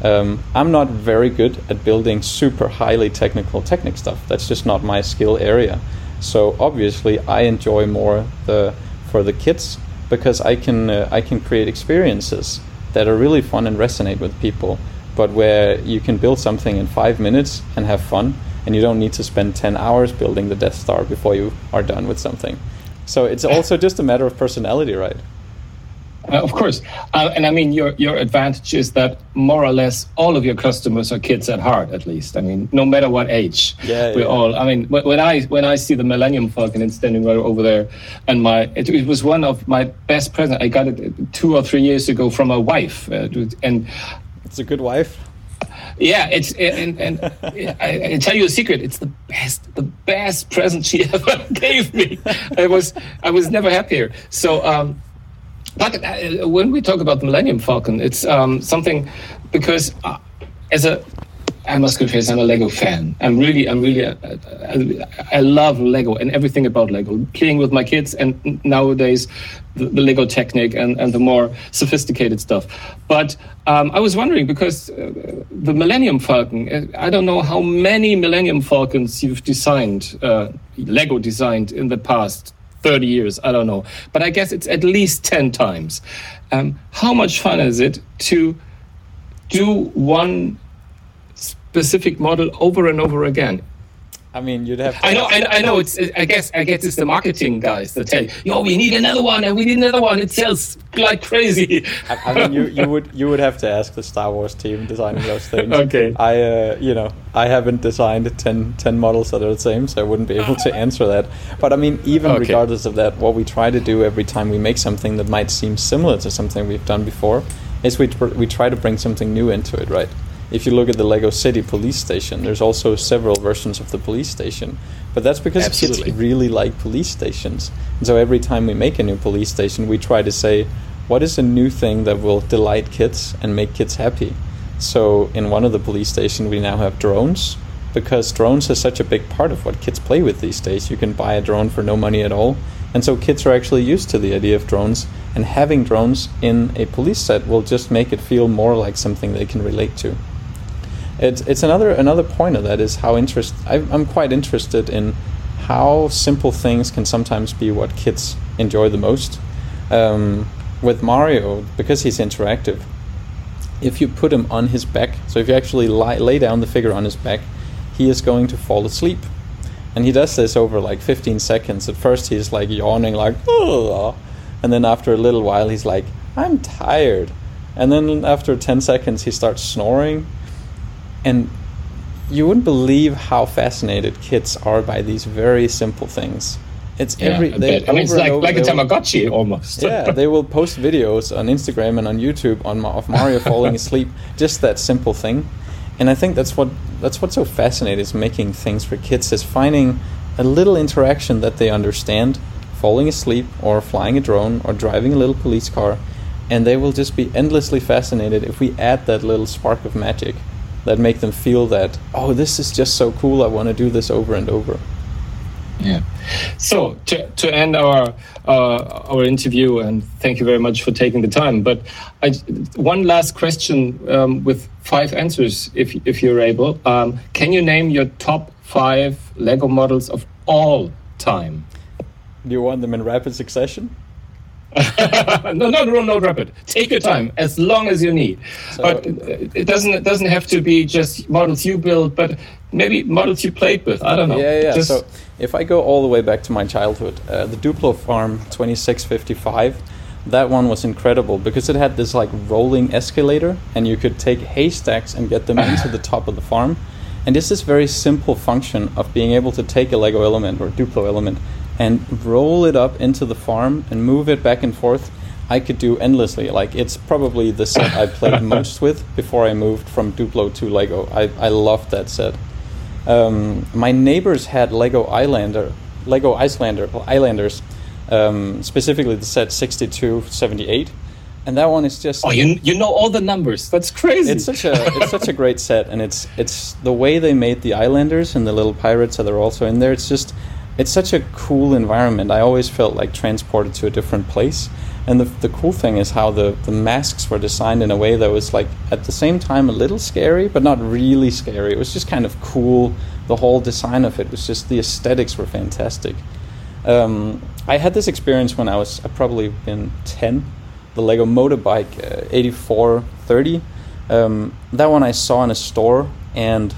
Um, I'm not very good at building super highly technical technic stuff. That's just not my skill area. So obviously, I enjoy more the for the kids because I can uh, I can create experiences that are really fun and resonate with people. But where you can build something in five minutes and have fun, and you don't need to spend ten hours building the Death Star before you are done with something. So it's also just a matter of personality, right? Uh, of course, uh, and I mean your your advantage is that more or less all of your customers are kids at heart. At least, I mean, no matter what age, Yeah, we yeah. all. I mean, when I when I see the Millennium Falcon it's standing right over there, and my it, it was one of my best presents. I got it two or three years ago from a wife, uh, and It's a good wife. yeah, it's and, and I, I tell you a secret. It's the best, the best present she ever gave me. I was I was never happier. So, um, but uh, when we talk about the Millennium Falcon, it's um, something because uh, as a I must confess, I'm a Lego fan. I'm really, I'm really, uh, I, I love Lego and everything about Lego. Playing with my kids, and nowadays, the, the Lego Technic and, and the more sophisticated stuff. But um, I was wondering because uh, the Millennium Falcon, I don't know how many Millennium Falcons you've designed, uh, Lego designed in the past 30 years. I don't know, but I guess it's at least 10 times. Um, how much fun is it to do one specific model over and over again. I mean, you'd have. To I know, I, I know. It's. I guess. I guess it's the marketing guys that tell you, "Yo, we need another one, and we need another one." It sells like crazy. I, I mean, you, you would you would have to ask the Star Wars team designing those things. Okay. I uh, you know I haven't designed 10, 10 models that are the same, so I wouldn't be able to answer that. But I mean, even Okay. regardless of that, what we try to do every time we make something that might seem similar to something we've done before is we tr- we try to bring something new into it, right? If you look at the Lego City police station, there's also several versions of the police station. But that's because Absolutely. kids really like police stations. And so every time we make a new police station, we try to say, what is a new thing that will delight kids and make kids happy? So in one of the police stations, we now have drones because drones are such a big part of what kids play with these days. You can buy a drone for no money at all. And so kids are actually used to the idea of drones, and having drones in a police set will just make it feel more like something they can relate to. It's, it's another another point of that is how interest I'm quite interested in how simple things can sometimes be what kids enjoy the most. Um, with Mario, because he's interactive, if you put him on his back, so if you actually lie, lay down the figure on his back, he is going to fall asleep. And he does this over like 15 seconds. At first, he's like yawning, like, and then after a little while, he's like, I'm tired. And then after 10 seconds, he starts snoring. And you wouldn't believe how fascinated kids are by these very simple things. It's every I, they. I mean, it's like over- like a they will- Tamagotchi almost. yeah, they will post videos on Instagram and on YouTube on of Mario falling asleep. Just that simple thing, and I think that's what that's what's so fascinating is making things for kids is finding a little interaction that they understand, falling asleep or flying a drone or driving a little police car, and they will just be endlessly fascinated if we add that little spark of magic that make them feel that oh this is just so cool I want to do this over and over. Yeah. So to, to end our uh, our interview, and thank you very much for taking the time. But I, one last question um, with five answers, if if you're able. Um, can you name your top five Lego models of all time? Do you want them in rapid succession? no, no, no, no, rapid. Take your time, as long as you need. So, but it doesn't it doesn't have to be just models you build, but maybe models you played with. I don't know. Yeah, yeah. Just so if I go all the way back to my childhood, uh, the Duplo Farm 2655, that one was incredible because it had this like rolling escalator, and you could take haystacks and get them into the top of the farm. And this is very simple function of being able to take a Lego element or Duplo element and roll it up into the farm and move it back and forth, I could do endlessly. Like it's probably the set I played most with before I moved from Duplo to Lego. I, I loved that set. Um, my neighbors had Lego Islander, Lego Icelander, Islanders, um, specifically the set 6278 and that one is just oh you, you know all the numbers that's crazy it's such a it's such a great set and it's it's the way they made the islanders and the little pirates that are also in there it's just it's such a cool environment. I always felt like transported to a different place. And the, the cool thing is how the, the masks were designed in a way that was like at the same time a little scary, but not really scary. It was just kind of cool. The whole design of it was just the aesthetics were fantastic. Um, I had this experience when I was I probably been ten. The Lego motorbike uh, 8430. Um, that one I saw in a store and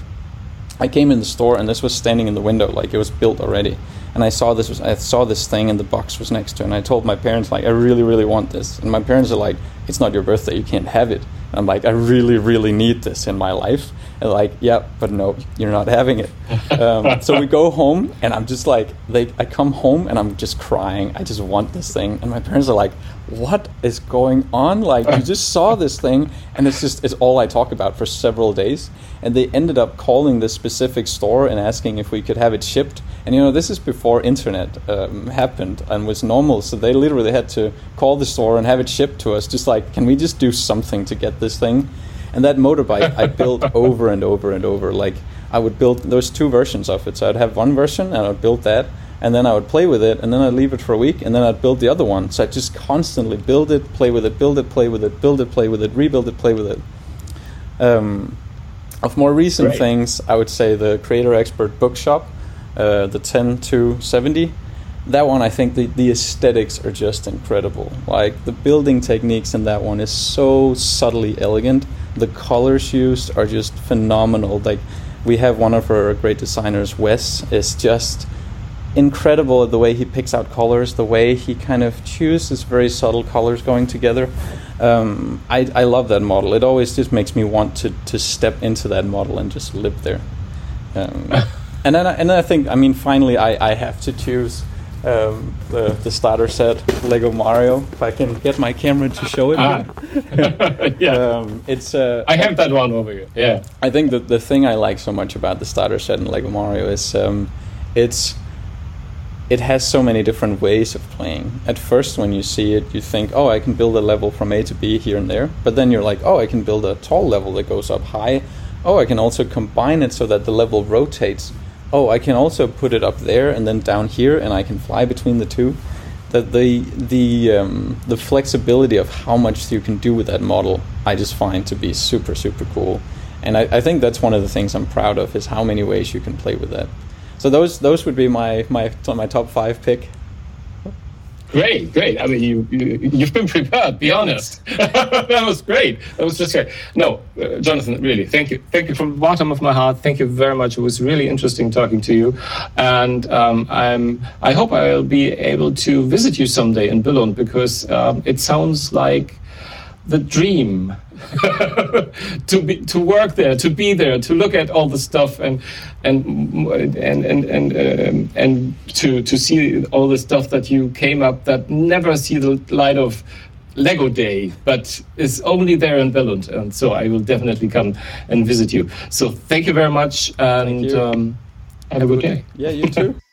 I came in the store and this was standing in the window, like it was built already. And I saw this was I saw this thing and the box was next to it. And I told my parents like I really really want this. And my parents are like, it's not your birthday, you can't have it. And I'm like, I really really need this in my life. And like, yeah, but no, you're not having it. Um, so we go home and I'm just like, they I come home and I'm just crying. I just want this thing. And my parents are like, what is going on? Like you just saw this thing and it's just it's all I talk about for several days and they ended up calling this specific store and asking if we could have it shipped. And you know, this is before internet um, happened and was normal, so they literally had to call the store and have it shipped to us. Just like, can we just do something to get this thing? And that motorbike I built over and over and over. Like I would build those two versions of it. So I'd have one version and I'd build that, and then I would play with it, and then I'd leave it for a week, and then I'd build the other one. So I'd just constantly build it, play with it, build it, play with it, build it, play with it, rebuild it, play with it. Um, of more recent Great. things, I would say the Creator Expert Bookshop, uh, the 10 to 70. That one, I think the, the aesthetics are just incredible. Like the building techniques in that one is so subtly elegant. The colors used are just phenomenal. Like we have one of our great designers, Wes, is just incredible at the way he picks out colors, the way he kind of chooses very subtle colors going together. Um, I, I love that model. It always just makes me want to, to step into that model and just live there. Um, and then I, and then I think I mean finally I, I have to choose um, the the starter set Lego Mario. If I can get my camera to show it. Ah. yeah, um, it's. Uh, I have that one over here. Yeah. I think that the thing I like so much about the starter set in Lego Mario is um, it's it has so many different ways of playing. At first, when you see it, you think, oh, I can build a level from A to B here and there. But then you're like, oh, I can build a tall level that goes up high. Oh, I can also combine it so that the level rotates. Oh, I can also put it up there and then down here, and I can fly between the two. That the the um, the flexibility of how much you can do with that model, I just find to be super super cool. And I, I think that's one of the things I'm proud of is how many ways you can play with that. So those those would be my my my top five pick. Great, great. I mean, you, you have been prepared. Be honest. that was great. That was just great. No, uh, Jonathan, really, thank you, thank you from the bottom of my heart. Thank you very much. It was really interesting talking to you, and um, I'm. I hope I'll be able to visit you someday in Billund because um, it sounds like the dream to be to work there, to be there, to look at all the stuff and and and and and um, and to to see all the stuff that you came up that never see the light of Lego Day, but is only there in Billund, and so I will definitely come and visit you. So thank you very much, and um, have a good day. Yeah, you too.